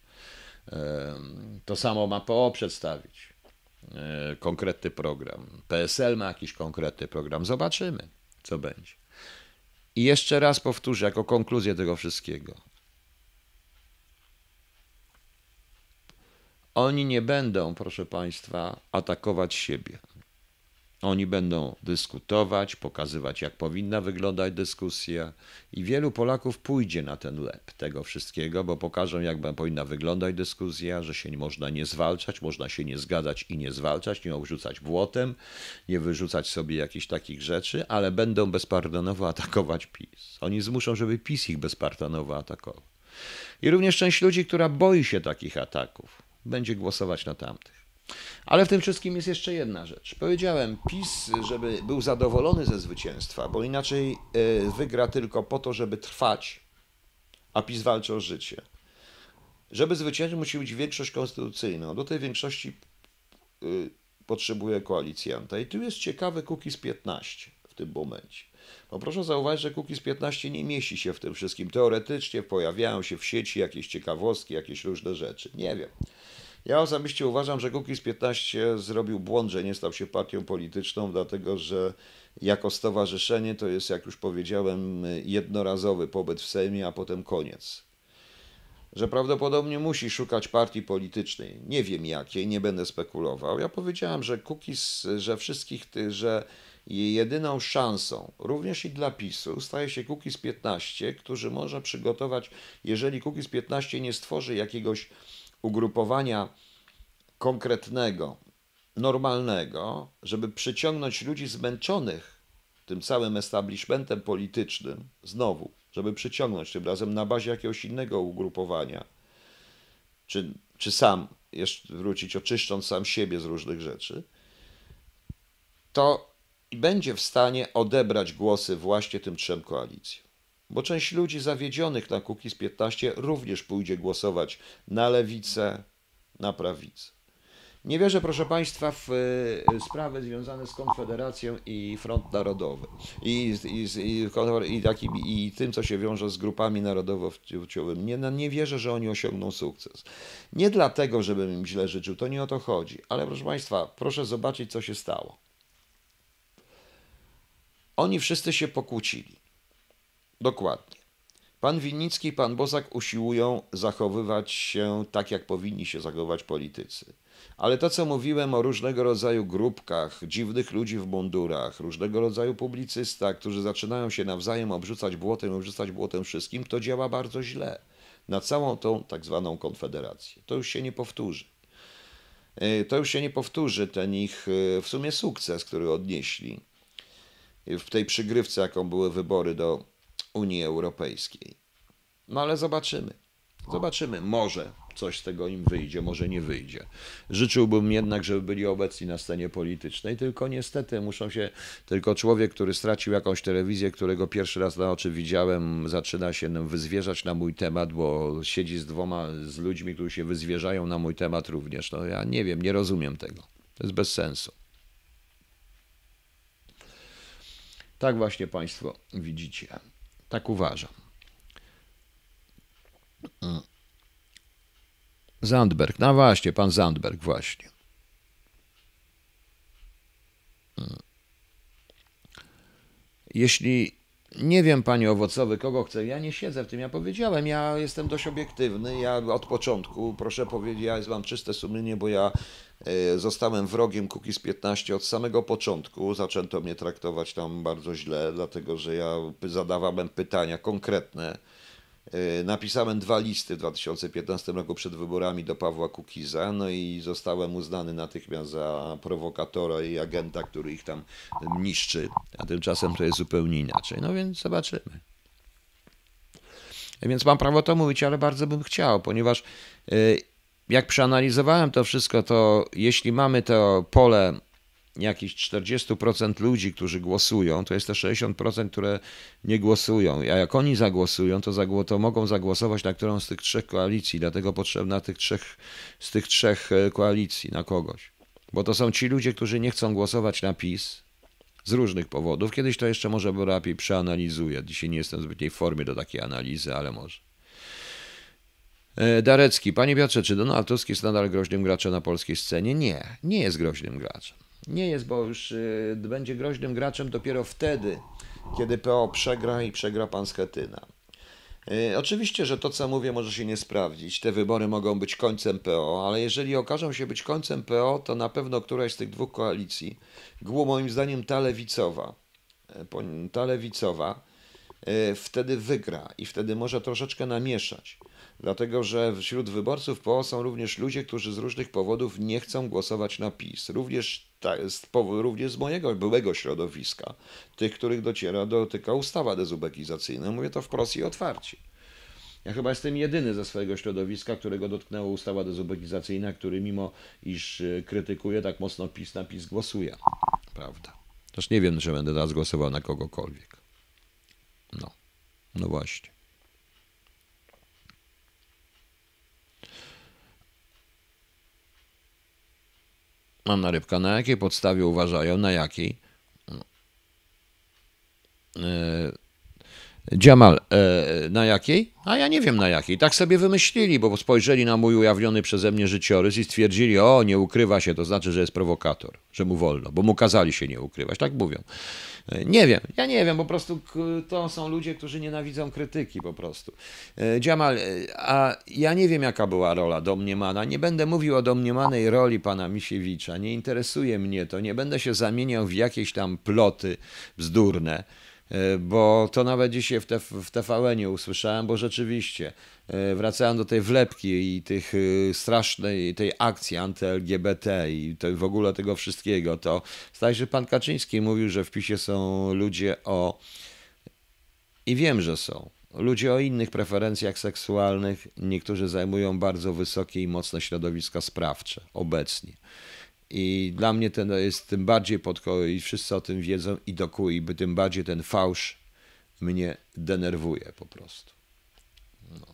To samo ma PO przedstawić. e, konkretny program. PSL ma jakiś konkretny program. Zobaczymy, co będzie. I jeszcze raz powtórzę, jako konkluzję tego wszystkiego. Oni nie będą, proszę Państwa, atakować siebie. Oni będą dyskutować, pokazywać, jak powinna wyglądać dyskusja, i wielu Polaków pójdzie na ten lep tego wszystkiego, bo pokażą, jak powinna wyglądać dyskusja, że się można nie zwalczać, można się nie zgadzać i nie zwalczać, nie obrzucać błotem, nie wyrzucać sobie jakichś takich rzeczy, ale będą bezpardonowo atakować PiS. Oni zmuszą, żeby PiS ich bezpardonowo atakował. I również część ludzi, która boi się takich ataków, będzie głosować na tamtych. Ale w tym wszystkim jest jeszcze jedna rzecz. Powiedziałem PiS, żeby był zadowolony ze zwycięstwa, bo inaczej e, wygra tylko po to, żeby trwać, a PiS walczy o życie. Żeby zwyciężyć, musi być większość konstytucyjna. Do tej większości e, potrzebuje koalicjanta. I tu jest ciekawy Kukiz 15 w tym momencie. Bo proszę zauważyć, że Kukiz 15 nie mieści się w tym wszystkim. Teoretycznie pojawiają się w sieci jakieś ciekawostki, jakieś różne rzeczy. Nie wiem. Ja osobiście uważam, że Kukiz 15 zrobił błąd, że nie stał się partią polityczną, dlatego że jako stowarzyszenie to jest, jak już powiedziałem, jednorazowy pobyt w Sejmie, a potem koniec. Że prawdopodobnie musi szukać partii politycznej. Nie wiem jakiej, nie będę spekulował. Ja powiedziałem, że Kukiz, że wszystkich, że jedyną szansą, również i dla PiSu, staje się Kukiz 15, który może przygotować, jeżeli Kukiz 15 nie stworzy jakiegoś ugrupowania konkretnego, normalnego, żeby przyciągnąć ludzi zmęczonych tym całym establishmentem politycznym, znowu, żeby przyciągnąć tym razem na bazie jakiegoś innego ugrupowania, czy, czy sam jeszcze wrócić, oczyszcząc sam siebie z różnych rzeczy, to będzie w stanie odebrać głosy właśnie tym trzem koalicjom bo część ludzi zawiedzionych na Kukiz 15 również pójdzie głosować na lewicę, na prawicę. Nie wierzę, proszę Państwa, w e, sprawy związane z Konfederacją i Front Narodowy i, i, i, i, takim, i tym, co się wiąże z grupami narodowo-wciołymi. Nie, no, nie wierzę, że oni osiągną sukces. Nie dlatego, żebym im źle życzył, to nie o to chodzi, ale proszę Państwa, proszę zobaczyć, co się stało. Oni wszyscy się pokłócili. Dokładnie. Pan Winnicki i pan Bozak usiłują zachowywać się tak, jak powinni się zachowywać politycy. Ale to, co mówiłem o różnego rodzaju grupkach, dziwnych ludzi w mundurach, różnego rodzaju publicystach, którzy zaczynają się nawzajem obrzucać błotem, obrzucać błotem wszystkim, to działa bardzo źle na całą tą tak zwaną konfederację. To już się nie powtórzy. E, to już się nie powtórzy ten ich e, w sumie sukces, który odnieśli w tej przygrywce, jaką były wybory do Unii Europejskiej. No ale zobaczymy. Zobaczymy. Może coś z tego im wyjdzie, może nie wyjdzie. Życzyłbym jednak, żeby byli obecni na scenie politycznej, tylko niestety muszą się, tylko człowiek, który stracił jakąś telewizję, którego pierwszy raz na oczy widziałem, zaczyna się wyzwierzać na mój temat, bo siedzi z dwoma, z ludźmi, którzy się wyzwierzają na mój temat również. No ja nie wiem, nie rozumiem tego. To jest bez sensu. Tak właśnie Państwo widzicie. Tak uważam. Mm. Zandberg, no właśnie, pan Zandberg, właśnie. Mm. Jeśli nie wiem, panie owocowy, kogo chcę, ja nie siedzę w tym, ja powiedziałem, ja jestem dość obiektywny, ja od początku, proszę powiedzieć, ja mam czyste sumienie, bo ja e, zostałem wrogiem Kukiz 15 od samego początku, zaczęto mnie traktować tam bardzo źle, dlatego że ja zadawałem pytania konkretne, napisałem dwa listy w 2015 roku przed wyborami do Pawła Kukiza, no i zostałem uznany natychmiast za prowokatora i agenta, który ich tam niszczy, a tymczasem to jest zupełnie inaczej. No więc zobaczymy. Więc mam prawo to mówić, ale bardzo bym chciał, ponieważ e, jak przeanalizowałem to wszystko, to jeśli mamy to pole jakichś 40% ludzi, którzy głosują, to jest te 60%, które nie głosują. A jak oni zagłosują, to, zagło to mogą zagłosować na którą z tych trzech koalicji, dlatego potrzebna tych trzech, z tych trzech e, koalicji na kogoś. Bo to są ci ludzie, którzy nie chcą głosować na PiS z różnych powodów. Kiedyś to jeszcze może lepiej przeanalizuję. Dzisiaj nie jestem w zbytniej formie do takiej analizy, ale może. E, Darecki, panie Piotrze, czy Donald Tusk jest nadal groźnym graczem na polskiej scenie? Nie, nie jest groźnym graczem. Nie jest, bo już y, będzie groźnym graczem dopiero wtedy, kiedy PO przegra i przegra pan Schetyna. Y, Oczywiście, że to, co mówię, może się nie sprawdzić. Te wybory mogą być końcem PO, ale jeżeli okażą się być końcem PO, to na pewno któraś z tych dwóch koalicji, głównie moim zdaniem ta lewicowa, e, ta lewicowa, e, wtedy wygra i wtedy może troszeczkę namieszać. Dlatego, że wśród wyborców PO są również ludzie, którzy z różnych powodów nie chcą głosować na PiS. Również, z, również z mojego byłego środowiska, tych, których dociera, dotyka ustawa dezubekizacyjna. Mówię to wprost i otwarcie. Ja chyba jestem jedyny ze swojego środowiska, którego dotknęła ustawa dezubekizacyjna, który mimo iż y, krytykuje tak mocno PiS, na PiS głosuje. Prawda. Też nie wiem, czy będę teraz głosował na kogokolwiek. No. No właśnie. Mam na rybka. Na jakiej podstawie uważają? Na jakiej? Dziamal, e, na jakiej? A ja nie wiem na jakiej. Tak sobie wymyślili, bo spojrzeli na mój ujawniony przeze mnie życiorys i stwierdzili, o, nie ukrywa się, to znaczy, że jest prowokator, że mu wolno, bo mu kazali się nie ukrywać. Tak mówią. E, Nie wiem, ja nie wiem, po prostu to są ludzie, którzy nienawidzą krytyki po prostu. E, Dziamal, a ja nie wiem, jaka była rola domniemana. Nie będę mówił o domniemanej roli pana Misiewicza. Nie interesuje mnie to. Nie będę się zamieniał w jakieś tam ploty bzdurne. E, Bo to nawet dzisiaj w, te, w TVN-ie usłyszałem, bo rzeczywiście e, wracałem do tej wlepki i tych e, strasznej tej akcji anty-LGBT i to, w ogóle tego wszystkiego, to staje się pan Kaczyński mówił, że w PiSie są ludzie o i wiem, że są. Ludzie o innych preferencjach seksualnych, niektórzy zajmują bardzo wysokie i mocne środowiska sprawcze obecnie. I dla mnie ten jest tym bardziej podko i wszyscy o tym wiedzą i dokuje, i by tym bardziej ten fałsz mnie denerwuje po prostu. No.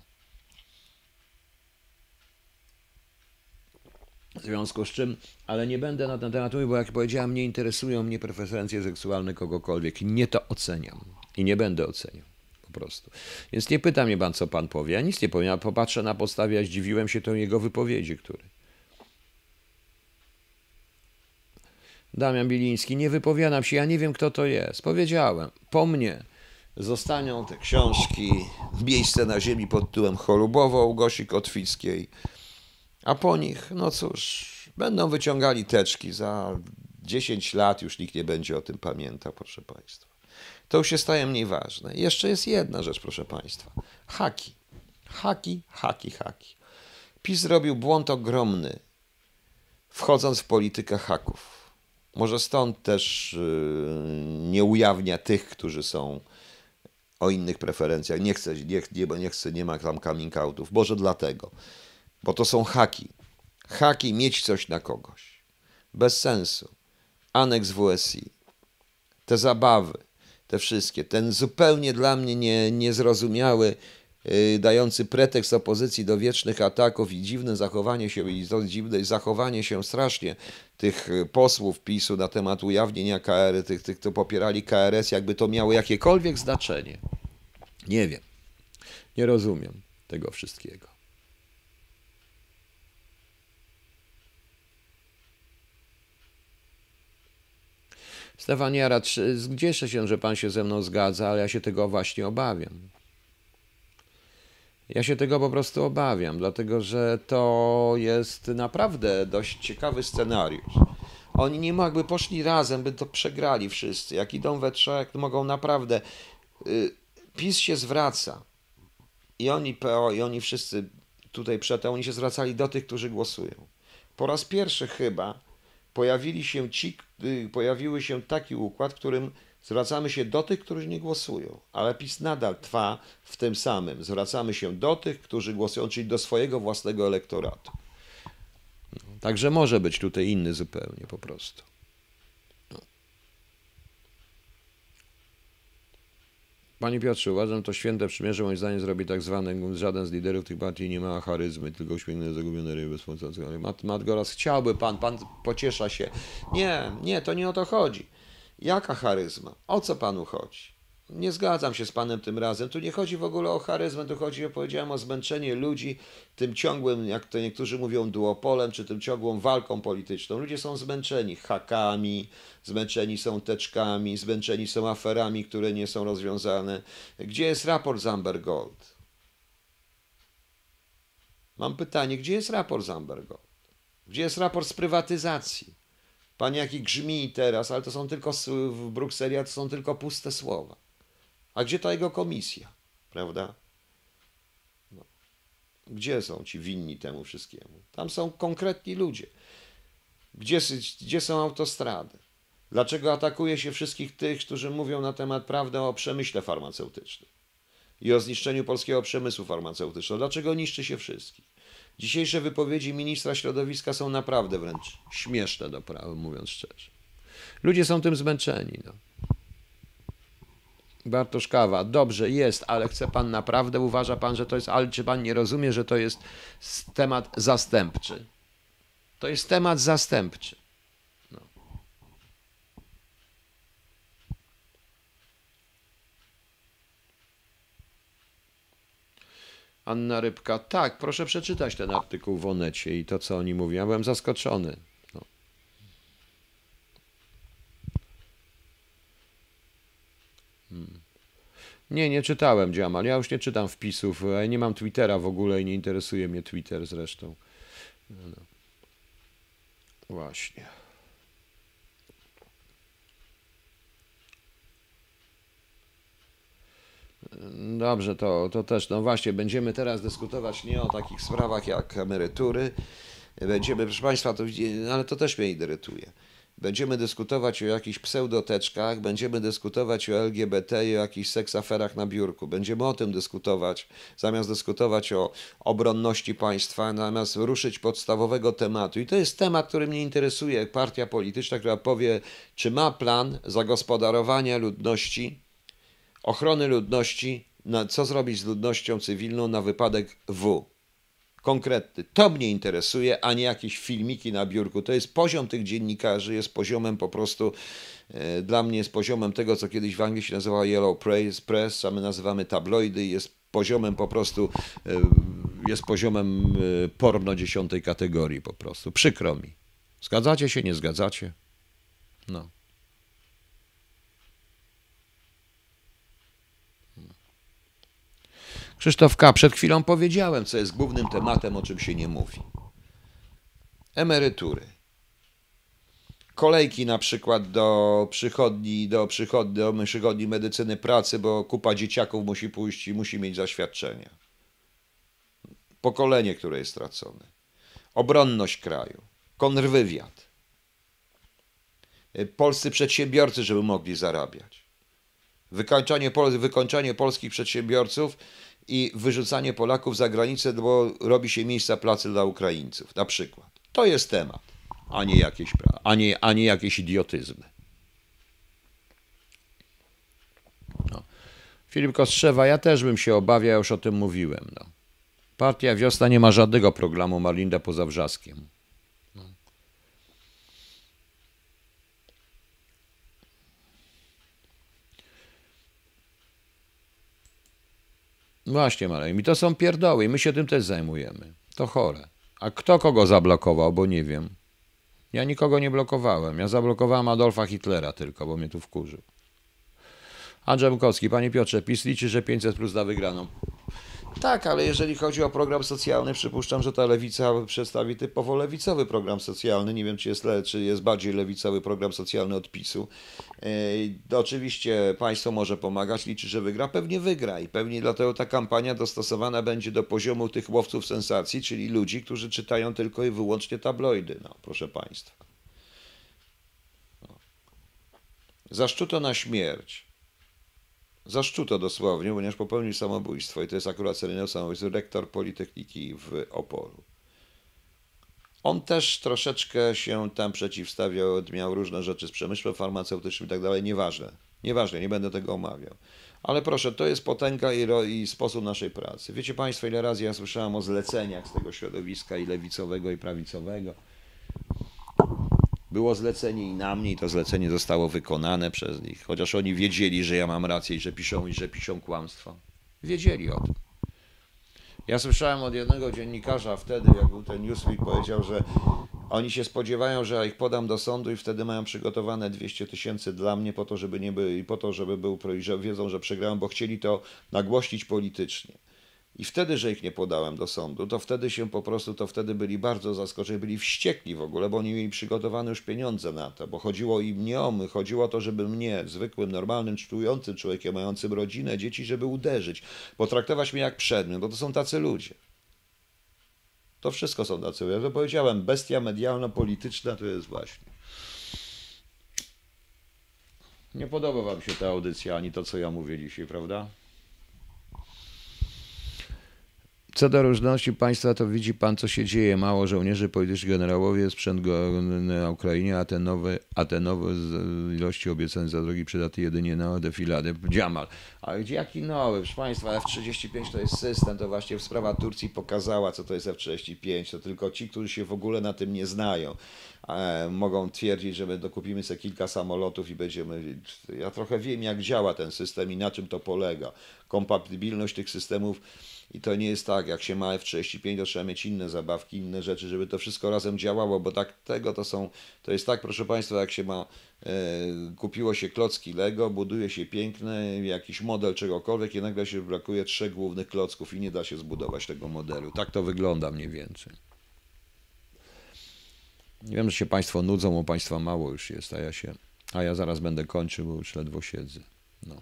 W związku z czym, ale nie będę na ten temat mówił, bo jak powiedziałem, nie interesują mnie preferencje seksualne kogokolwiek. Nie to oceniam i nie będę oceniał. Po prostu. Więc nie pyta mnie pan, co pan powie. Ja nic nie powiem. Ja popatrzę na podstawie, ja zdziwiłem się tą jego wypowiedzi, który. Damian Biliński, nie wypowiadam się, ja nie wiem kto to jest. Powiedziałem, po mnie zostaną te książki Miejsce na ziemi pod tytułem Cholubowo u Gosi Kotwickiej, a po nich, no cóż, będą wyciągali teczki. Za 10 lat już nikt nie będzie o tym pamiętał, proszę Państwa. To już się staje mniej ważne. Jeszcze jest jedna rzecz, proszę Państwa. Haki. Haki, haki, haki. PiS zrobił błąd ogromny, wchodząc w politykę haków. Może stąd też yy, nie ujawnia tych, którzy są o innych preferencjach. Nie chcę, nie, nie, nie chcę, nie ma tam coming outów. Może dlatego. Bo to są haki. Haki mieć coś na kogoś. Bez sensu. Aneks WSI. Te zabawy. Te wszystkie. Ten zupełnie dla mnie nie, niezrozumiały, dający pretekst opozycji do wiecznych ataków i dziwne zachowanie się, i to dziwne zachowanie się strasznie tych y, posłów PiSu na temat ujawnienia KR, tych, tych, kto popierali KRS, jakby to miało jakiekolwiek znaczenie. Nie wiem. Nie rozumiem tego wszystkiego. Stefan Jaracz, cieszę się, że pan się ze mną zgadza, ale ja się tego właśnie obawiam. Ja się tego po prostu obawiam, dlatego że to jest naprawdę dość ciekawy scenariusz. Oni nie mogły, poszli razem, by to przegrali wszyscy. Jak idą we trzech, mogą naprawdę. y, PiS się zwraca. I oni PO, i oni wszyscy tutaj przeto, oni się zwracali do tych, którzy głosują. Po raz pierwszy chyba pojawili się ci, y, pojawiły się taki układ, którym zwracamy się do tych, którzy nie głosują, ale PiS nadal trwa w tym samym. Zwracamy się do tych, którzy głosują, czyli do swojego własnego elektoratu. Także może być tutaj inny zupełnie po prostu. No. Panie Piotrze, uważam, to święte przymierze moim zdaniem zrobi tak zwany, żaden z liderów tych partii nie ma charyzmy, tylko uśmiechnięte zagubione ryby słońce. Mat, Mat Goras, chciałby pan, pan pociesza się. Nie, nie, to nie o to chodzi. Jaka charyzma? O co panu chodzi? Nie zgadzam się z panem tym razem. Tu nie chodzi w ogóle o charyzmę, tu chodzi, jak powiedziałem, o zmęczenie ludzi tym ciągłym, jak to niektórzy mówią, duopolem, czy tym ciągłą walką polityczną. Ludzie są zmęczeni hakami, zmęczeni są teczkami, zmęczeni są aferami, które nie są rozwiązane. Gdzie jest raport z Amber Gold? Mam pytanie, gdzie jest raport z Amber Gold? Gdzie jest raport z prywatyzacji? Pan jaki grzmi teraz, ale to są tylko w Brukseli, to są tylko puste słowa. A gdzie ta jego komisja? Prawda? No. Gdzie są ci winni temu wszystkiemu? Tam są konkretni ludzie. Gdzie, gdzie są autostrady? Dlaczego atakuje się wszystkich tych, którzy mówią na temat prawdy o przemyśle farmaceutycznym i o zniszczeniu polskiego przemysłu farmaceutycznego? Dlaczego niszczy się wszystkich? Dzisiejsze wypowiedzi ministra środowiska są naprawdę wręcz śmieszne, do prawa, mówiąc szczerze. Ludzie są tym zmęczeni. No. Bartoszkawa, dobrze jest, ale chce pan naprawdę, uważa pan, że to jest, ale czy pan nie rozumie, że to jest temat zastępczy? To jest temat zastępczy. Anna Rybka, tak, proszę przeczytać ten artykuł w Onecie i to, co oni mówią. Ja byłem zaskoczony. No. Hmm. Nie, nie czytałem Dziamal. Ja już nie czytam wpisów. Ja nie mam Twittera w ogóle i nie interesuje mnie Twitter zresztą. No, no. Właśnie. Dobrze, to, to też, no właśnie, będziemy teraz dyskutować nie o takich sprawach jak emerytury. Będziemy, proszę Państwa, to, ale to też mnie irytuje. Będziemy dyskutować o jakichś pseudoteczkach, będziemy dyskutować o LGBT i o jakichś seksaferach na biurku. Będziemy o tym dyskutować, zamiast dyskutować o obronności państwa, zamiast ruszyć podstawowego tematu. I to jest temat, który mnie interesuje. Partia polityczna, która powie, czy ma plan zagospodarowania ludności, ochrony ludności, na, co zrobić z ludnością cywilną na wypadek W konkretny. To mnie interesuje, a nie jakieś filmiki na biurku. To jest poziom tych dziennikarzy, jest poziomem po prostu, e, dla mnie jest poziomem tego, co kiedyś w Anglii się nazywało Yellow Press, a my nazywamy tabloidy, jest poziomem po prostu, e, jest poziomem e, porno dziesiątej kategorii po prostu. Przykro mi. Zgadzacie się, nie zgadzacie? No. Krzysztof K., przed chwilą powiedziałem, co jest głównym tematem, o czym się nie mówi. Emerytury. Kolejki na przykład do przychodni, do przychodni, do przychodni medycyny pracy, bo kupa dzieciaków musi pójść i musi mieć zaświadczenia. Pokolenie, które jest stracone. Obronność kraju. Kontrwywiad. Polscy przedsiębiorcy, żeby mogli zarabiać. Wykończanie, wykończanie polskich przedsiębiorców i wyrzucanie Polaków za granicę, bo robi się miejsca pracy dla Ukraińców, na przykład. To jest temat, a nie jakieś, a nie, a nie jakieś idiotyzmy. No. Filip Kostrzewa, ja też bym się obawiał, już o tym mówiłem. No. Partia Wiosna nie ma żadnego programu Marlinda poza wrzaskiem. Właśnie, Marek, mi to są pierdoły i my się tym też zajmujemy. To chore. A kto kogo zablokował, bo nie wiem. Ja nikogo nie blokowałem. Ja zablokowałem Adolfa Hitlera tylko, bo mnie tu wkurzył. Andrzej Bukowski, panie Piotrze, PiS liczy, że 500 plus da wygraną. Tak, ale jeżeli chodzi o program socjalny, przypuszczam, że ta lewica przedstawi typowo lewicowy program socjalny. Nie wiem, czy jest, czy jest bardziej lewicowy program socjalny od PiSu. Yy, oczywiście państwo może pomagać, liczy, że wygra. Pewnie wygra i pewnie dlatego ta kampania dostosowana będzie do poziomu tych łowców sensacji, czyli ludzi, którzy czytają tylko i wyłącznie tabloidy. No, proszę państwa. No. Zaszczuto na śmierć Zaszczuto dosłownie, ponieważ popełnił samobójstwo i to jest akurat seryjne samobójstwo, rektor Politechniki w Opolu. On też troszeczkę się tam przeciwstawiał, miał różne rzeczy z przemysłem farmaceutycznym i tak dalej, nieważne, nieważne, nie będę tego omawiał. Ale proszę, to jest potęga i, i, sposób naszej pracy. Wiecie Państwo, ile razy ja słyszałem o zleceniach z tego środowiska i lewicowego, i prawicowego. Było zlecenie i na mnie i to zlecenie zostało wykonane przez nich, chociaż oni wiedzieli, że ja mam rację i że piszą, i że piszą kłamstwa. Wiedzieli o tym. Ja słyszałem od jednego dziennikarza wtedy, jak był ten Newsweek, powiedział, że oni się spodziewają, że ja ich podam do sądu i wtedy mają przygotowane 200 tysięcy dla mnie po to, żeby nie by, i po to, żeby był, że wiedzą, że przegrałem, bo chcieli to nagłościć politycznie. I wtedy, że ich nie podałem do sądu, to wtedy się po prostu, to wtedy byli bardzo zaskoczeni, byli wściekli w ogóle, bo oni mieli przygotowane już pieniądze na to, bo chodziło im nie o my, chodziło o to, żeby mnie, zwykłym, normalnym, czującym człowiekiem, mającym rodzinę, dzieci, żeby uderzyć, potraktować mnie jak przedmiot, bo to są tacy ludzie. To wszystko są tacy ludzie. Ja to powiedziałem, bestia medialno-polityczna to jest właśnie. Nie podoba wam się ta audycja, ani to, co ja mówię dzisiaj, prawda? Co do różności państwa, to widzi pan, co się dzieje. Mało żołnierzy, politycznych generałowie, sprzęt go na Ukrainie, a te nowe, a te nowe ilości obiecanych za drogi przydatne jedynie na defilady. Dziamal. Ale gdzie jaki nowy? Proszę państwa, F-35 to jest system, to właśnie sprawa Turcji pokazała, co to jest F-35. To tylko ci, którzy się w ogóle na tym nie znają, e, mogą twierdzić, że my dokupimy sobie kilka samolotów i będziemy... Ja trochę wiem, jak działa ten system i na czym to polega. Kompatybilność tych systemów i to nie jest tak, jak się ma F-35, to trzeba mieć inne zabawki, inne rzeczy, żeby to wszystko razem działało, bo tak tego to są, to jest tak, proszę Państwa, jak się ma, e, kupiło się klocki Lego, buduje się piękny jakiś model czegokolwiek i nagle się brakuje trzech głównych klocków i nie da się zbudować tego modelu. Tak to wygląda mniej więcej. Nie wiem, że się Państwo nudzą, bo Państwa mało już jest, a ja się, a ja zaraz będę kończył, bo już ledwo siedzę. No.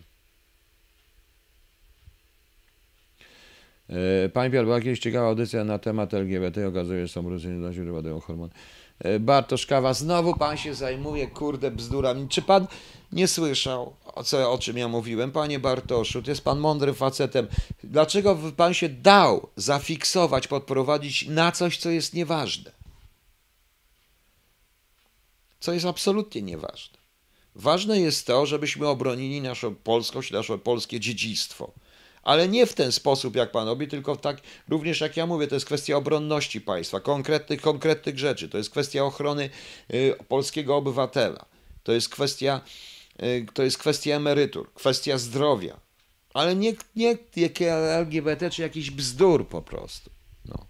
E, Panie Piotr, była jakieś ciekawa audycja na temat LGBT, okazuje się, że są różne które badają hormony. E, Bartosz Kawa, znowu pan się zajmuje, kurde, bzdurami. Czy pan nie słyszał, o, co, o czym ja mówiłem? Panie Bartoszu, to jest pan mądrym facetem. Dlaczego pan się dał zafiksować, podprowadzić na coś, co jest nieważne? Co jest absolutnie nieważne. Ważne jest to, żebyśmy obronili naszą polskość, nasze polskie dziedzictwo ale nie w ten sposób, jak pan robi, tylko tak, również jak ja mówię, to jest kwestia obronności państwa, konkretnych, konkretnych rzeczy, to jest kwestia ochrony y, polskiego obywatela, to jest kwestia, y, to jest kwestia emerytur, kwestia zdrowia, ale nie, nie LGBT czy jakiś bzdur po prostu. No.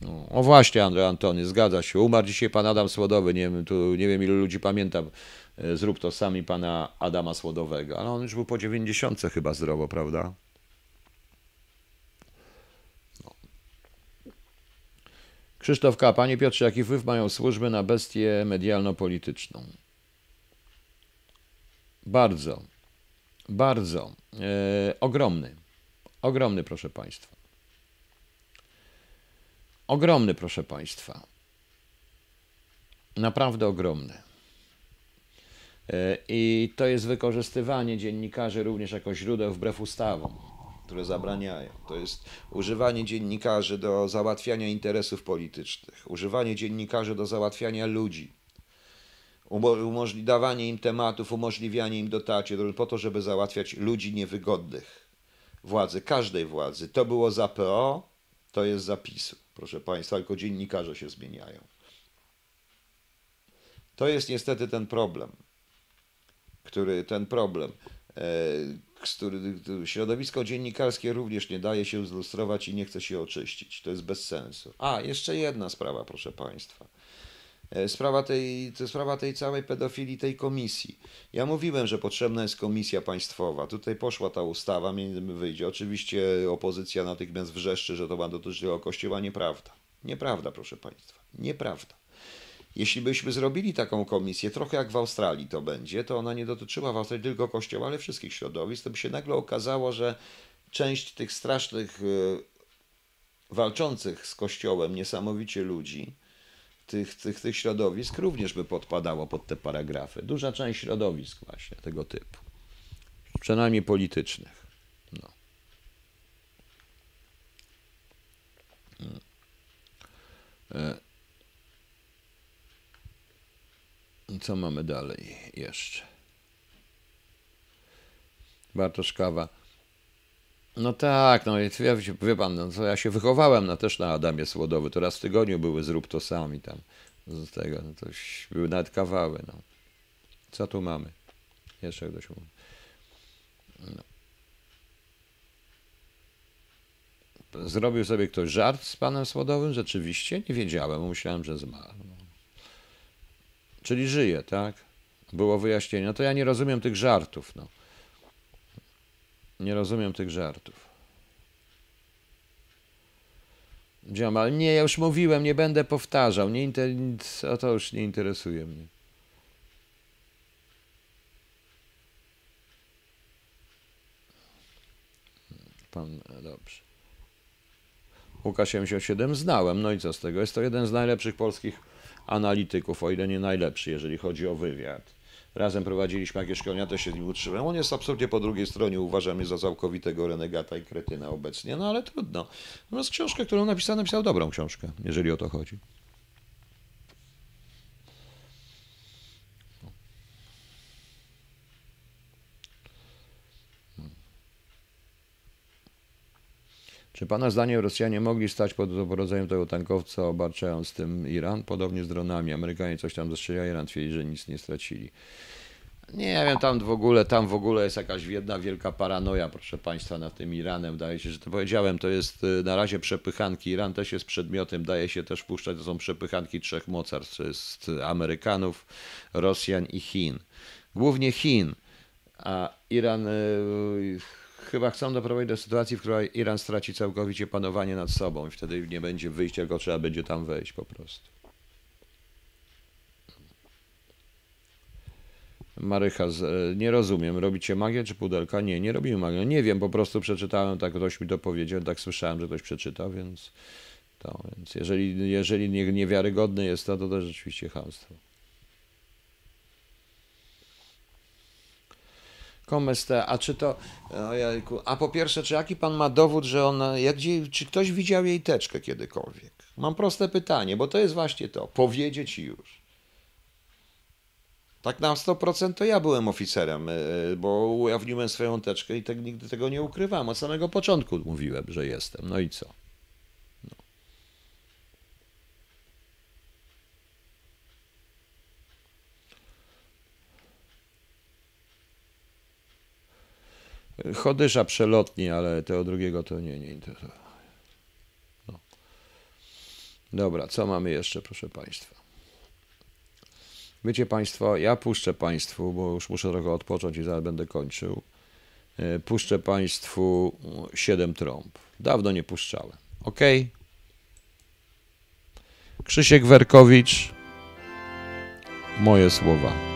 No, o właśnie, Andrzej Antony, zgadza się. Umarł dzisiaj pan Adam Słodowy. Nie wiem, tu nie wiem, ilu ludzi pamiętam zrób to sami pana Adama Słodowego. Ale on już był po 90 chyba zdrowo, prawda? No. Krzysztof. Panie Piotrze, jaki wpływ mają służby na bestię medialno-polityczną? Bardzo, bardzo e, ogromny. Ogromny, proszę Państwa. Ogromny, proszę Państwa. Naprawdę ogromny. E, I to jest wykorzystywanie dziennikarzy również jako źródeł wbrew ustawom, które zabraniają. To jest używanie dziennikarzy do załatwiania interesów politycznych, używanie dziennikarzy do załatwiania ludzi, umożliwianie im tematów, umożliwianie im dotarcie po to, żeby załatwiać ludzi niewygodnych władzy, każdej władzy. To było za PO, to jest zapisu. Proszę Państwa, tylko dziennikarze się zmieniają. To jest niestety ten problem który ten problem, e, który, środowisko dziennikarskie również nie daje się zlustrować i nie chce się oczyścić. To jest bez sensu. A, jeszcze jedna sprawa, proszę Państwa. E, sprawa tej, sprawa tej całej pedofilii, tej komisji. Ja mówiłem, że potrzebna jest komisja państwowa. Tutaj poszła ta ustawa, wyjdzie. Oczywiście opozycja natychmiast wrzeszczy, że to ma dotyczyć Kościoła. Nieprawda. Nieprawda, proszę Państwa. Nieprawda. Jeśli byśmy zrobili taką komisję, trochę jak w Australii to będzie, to ona nie dotyczyła w Australii tylko Kościoła, ale wszystkich środowisk, to by się nagle okazało, że część tych strasznych, e, walczących z Kościołem niesamowicie ludzi, tych, tych, tych środowisk również by podpadało pod te paragrafy. Duża część środowisk właśnie tego typu. Przynajmniej politycznych. No. E, Co mamy dalej jeszcze? Bartosz Kawa. No tak, no ja, wie pan, no, ja się wychowałem na, też na Adamie Słodowy, to raz w tygodniu były zrób to sami tam. z tego, no to były nawet kawały, no. Co tu mamy? Jeszcze ktoś mówi. No. Zrobił sobie ktoś żart z panem Słodowym? Rzeczywiście? Nie wiedziałem, myślałem, że zmarł. No. Czyli żyje, tak? Było wyjaśnienie. No to ja nie rozumiem tych żartów, no. Nie rozumiem tych żartów. Dziomal, nie, ja już mówiłem, nie będę powtarzał. Nie inter... O to już nie interesuje mnie. Pan, dobrze. Łukasz 77 znałem, no i co z tego? Jest to jeden z najlepszych polskich analityków, o ile nie najlepszy, jeżeli chodzi o wywiad. Razem prowadziliśmy jakieś szkolenia, też się z nim utrzymałem. On jest absolutnie po drugiej stronie, uważam mnie za całkowitego renegata i kretyna obecnie, no ale trudno. Natomiast książkę, którą napisał, napisał dobrą książkę, jeżeli o to chodzi. Czy Pana zdaniem Rosjanie mogli stać pod rodzajem tego tankowca, obarczając tym Iran? Podobnie z dronami. Amerykanie coś tam zastrzelili, Iran twierdzi, że nic nie stracili. Nie wiem, tam w ogóle, tam w ogóle jest jakaś jedna wielka paranoja, proszę Państwa, nad tym Iranem. Daje się, że to powiedziałem, to jest y, na razie przepychanki. Iran też jest przedmiotem, daje się też puszczać, to są przepychanki trzech mocarstw. To jest Amerykanów, Rosjan i Chin. Głównie Chin, a Iran y, chyba chcą doprowadzić do sytuacji, w której Iran straci całkowicie panowanie nad sobą i wtedy nie będzie wyjścia, tylko trzeba będzie tam wejść po prostu. Marycha, nie rozumiem, robicie magię czy pudelka? Nie, nie robimy magię. No nie wiem, po prostu przeczytałem, tak ktoś mi to powiedział, tak słyszałem, że ktoś przeczytał, więc to, więc jeżeli, jeżeli nie, niewiarygodne jest to, to też rzeczywiście chamstwo. Komeste, a czy to, ojejku, a po pierwsze, czy jaki pan ma dowód, że ona, jak, czy ktoś widział jej teczkę kiedykolwiek? Mam proste pytanie, bo to jest właśnie to, powiedzieć już. Tak na 100% to ja byłem oficerem, e, bo ujawniłem swoją teczkę i tak nigdy tego nie ukrywam. Od samego początku mówiłem, że jestem. No i co? Chodysza przelotni, ale tego drugiego to nie, nie interesuje. No. Dobra, co mamy jeszcze, proszę Państwa? Wiecie Państwo, ja puszczę Państwu, bo już muszę trochę odpocząć i zaraz będę kończył. E, puszczę Państwu 7 trąb. Dawno nie puszczałem. Ok? Krzysiek Werkowicz. Moje słowa.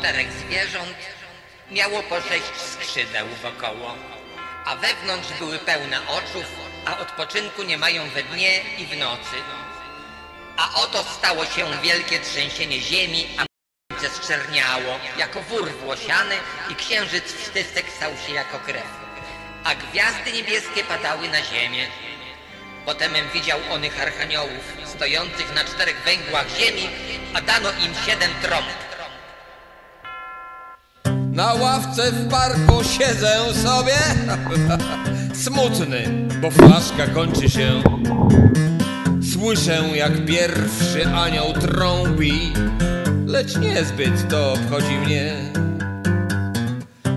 Czterech zwierząt miało po sześć skrzydeł wokoło, a wewnątrz były pełne oczów, a odpoczynku nie mają we dnie i w nocy. A oto stało się wielkie trzęsienie ziemi, a słońce zczerniało jako wór włosiany i księżyc wstysek stał się jako krew. A gwiazdy niebieskie padały na ziemię. Potem widział onych archaniołów stojących na czterech węgłach ziemi, a dano im siedem trąb na ławce w parku siedzę sobie. Smutny, bo flaszka kończy się. Słyszę jak pierwszy anioł trąbi Lecz niezbyt to obchodzi mnie.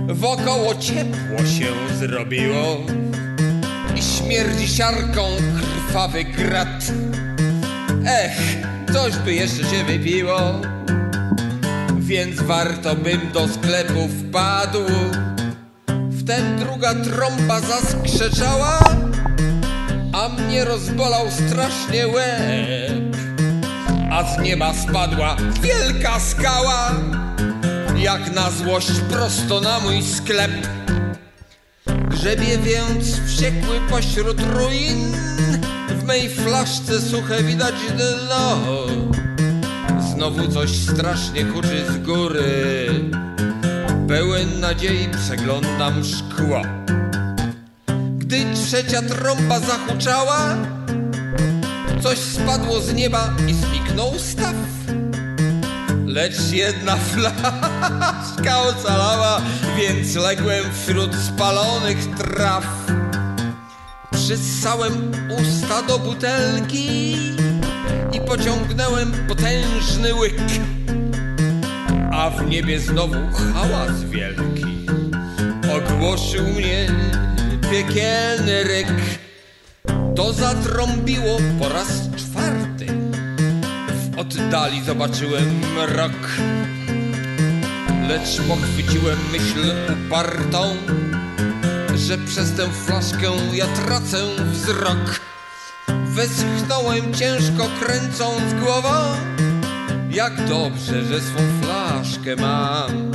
Wokoło ciepło się zrobiło śmierdzi siarką krwawy grat Ech, coś by jeszcze się wypiło więc warto bym do sklepu wpadł. Wtem druga trąba zaskrzeczała, a mnie rozbolał strasznie łeb. A z nieba spadła wielka skała, jak na złość prosto na mój sklep. Grzebie więc wściekły pośród ruin, w mej flaszce suche widać dno. Znowu coś strasznie huczy z góry Pełen nadziei przeglądam szkło Gdy trzecia trąba zahuczała, coś spadło z nieba i zniknął staw. Lecz jedna flaszka ocalała, więc ległem wśród spalonych traw. Przyssałem usta do butelki i pociągnąłem potężny łyk. A w niebie znowu hałas wielki ogłoszył mnie piekielny ryk. To zatrąbiło po raz oddali zobaczyłem mrok. Lecz pochwyciłem myśl upartą, że przez tę flaszkę ja tracę wzrok. Westchnąłem ciężko kręcąc głową, jak dobrze, że swą flaszkę mam.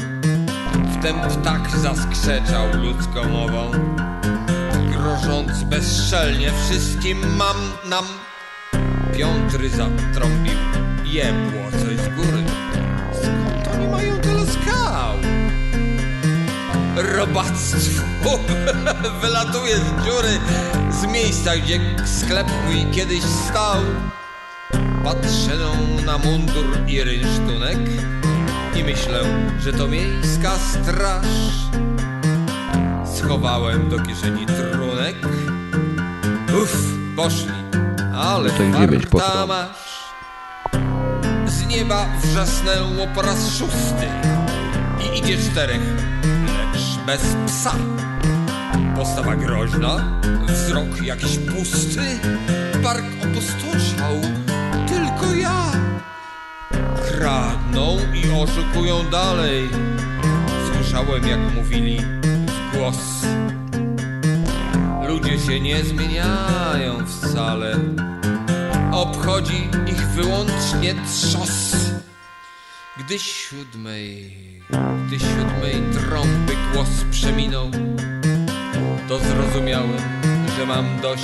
Wtem ptak zaskrzeczał ludzką mową, grożąc bezczelnie wszystkim mam nam. Piątry zatrąbił, jebło coś z góry. Skąd oni mają tyle skał? Robactwo wylatuje z dziury, z miejsca, gdzie sklep mój kiedyś stał. Patrzę na mundur i rynsztunek i myślę, że to miejska straż. Schowałem do kieszeni trunek. Uff, poszli, ale Tutaj dziewięć farta potrąb. Nieba wrzasnęło po raz szósty i idzie czterech, lecz bez psa. Postawa groźna, wzrok jakiś pusty, park opustoszał, tylko ja. Kradną i oszukują dalej. Słyszałem, jak mówili w głos. Ludzie się nie zmieniają wcale. Obchodzi ich wyłącznie trzos. Gdy siódmej, gdy siódmej trąby głos przeminął, to zrozumiałem, że mam dość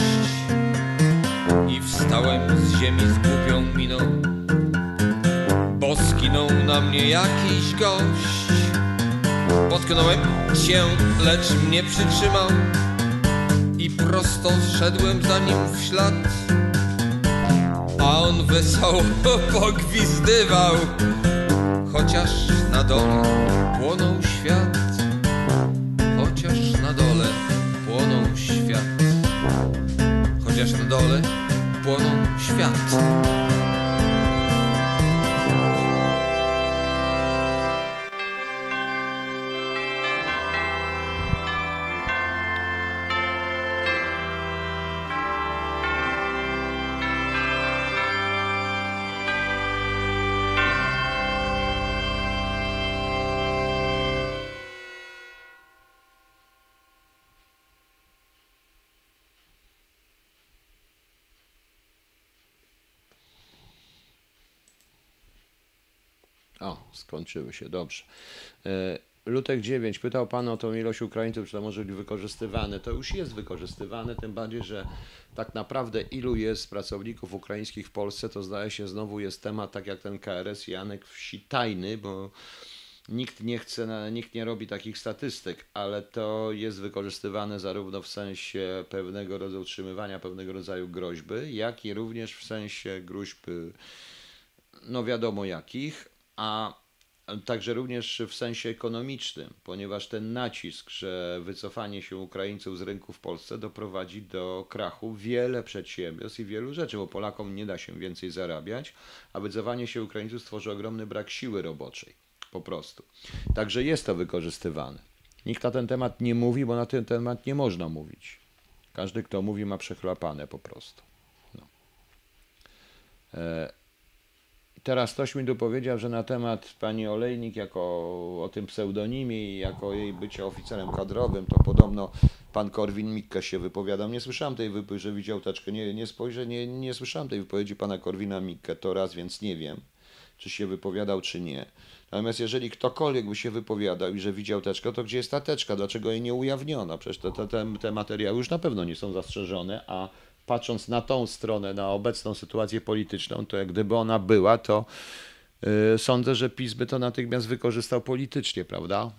i wstałem z ziemi z głupią miną, bo skinął na mnie jakiś gość. Potknąłem się, lecz mnie przytrzymał i prosto szedłem za nim w ślad. A on wesoło pogwizdywał, chociaż na dole płonął świat. Chociaż na dole płonął świat. Chociaż na dole płonął świat. Skończyły się, dobrze. E, Lutek 9. Pytał Pan o tą ilość Ukraińców, czy to może być wykorzystywane. To już jest wykorzystywane, tym bardziej, że tak naprawdę ilu jest pracowników ukraińskich w Polsce, to zdaje się znowu jest temat, tak jak ten KRS Janek Wsi tajny, bo nikt nie chce, nikt nie robi takich statystyk, ale to jest wykorzystywane zarówno w sensie pewnego rodzaju utrzymywania pewnego rodzaju groźby, jak i również w sensie gruźb y, no wiadomo jakich, a także również w sensie ekonomicznym, ponieważ ten nacisk, że wycofanie się Ukraińców z rynku w Polsce doprowadzi do krachu wiele przedsiębiorstw i wielu rzeczy, bo Polakom nie da się więcej zarabiać, a wycofanie się Ukraińców stworzy ogromny brak siły roboczej, po prostu. Także jest to wykorzystywane. Nikt na ten temat nie mówi, bo na ten temat nie można mówić. Każdy, kto mówi, ma przechlapane po prostu. No. E, Teraz ktoś mi tu powiedział, że na temat pani Olejnik, jako o tym pseudonimie i jako jej bycie oficerem kadrowym, to podobno pan Korwin-Mikke się wypowiadał. Nie słyszałem tej wypowiedzi, że widział teczkę. Nie, nie spojrzę, nie, nie słyszałem tej wypowiedzi pana Korwina-Mikke to raz, więc nie wiem, czy się wypowiadał, czy nie. Natomiast jeżeli ktokolwiek by się wypowiadał i że widział teczkę, to gdzie jest ta teczka? Dlaczego jej nie ujawniono? Przecież te, te, te materiały już na pewno nie są zastrzeżone, a patrząc na tą stronę, na obecną sytuację polityczną, to jak gdyby ona była, to yy, sądzę, że PiS by to natychmiast wykorzystał politycznie, prawda?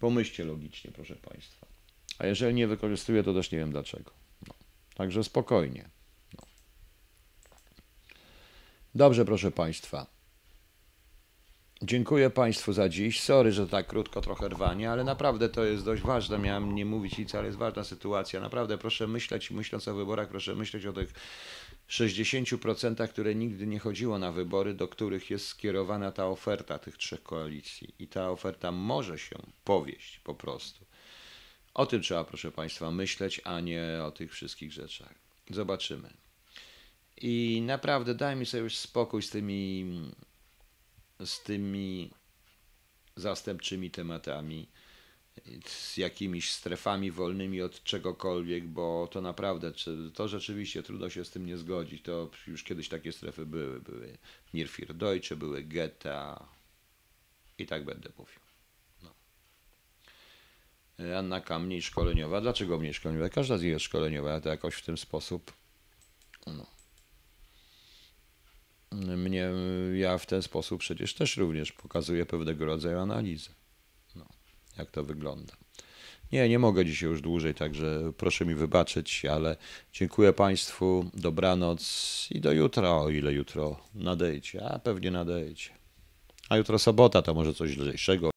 Pomyślcie logicznie, proszę Państwa. A jeżeli nie wykorzystuje, to też nie wiem dlaczego. No. Także spokojnie. No. Dobrze, proszę Państwa. Dziękuję Państwu za dziś. Sorry, że tak krótko trochę rwanie, ale naprawdę to jest dość ważne. Miałem nie mówić nic, ale jest ważna sytuacja. Naprawdę proszę myśleć, myśląc o wyborach, proszę myśleć o tych 60%, które nigdy nie chodziło na wybory, do których jest skierowana ta oferta tych trzech koalicji. I ta oferta może się powieść po prostu. O tym trzeba, proszę Państwa, myśleć, a nie o tych wszystkich rzeczach. Zobaczymy. I naprawdę daj mi sobie już spokój z tymi, z tymi zastępczymi tematami, z jakimiś strefami wolnymi od czegokolwiek, bo to naprawdę, to rzeczywiście trudno się z tym nie zgodzić. To już kiedyś takie strefy były. Były Nierfir Deutsche, były getta i tak będę mówił. Anna K. mniej szkoleniowa. Dlaczego mniej szkoleniowa? Każda z nich jest szkoleniowa, ale to jakoś w ten sposób. No. Mnie, ja w ten sposób przecież też również pokazuję pewnego rodzaju analizę. No, jak to wygląda. Nie, nie mogę dzisiaj już dłużej, także proszę mi wybaczyć, ale dziękuję Państwu, dobranoc i do jutra, o ile jutro nadejdzie, a pewnie nadejdzie. A jutro sobota, to może coś lżejszego.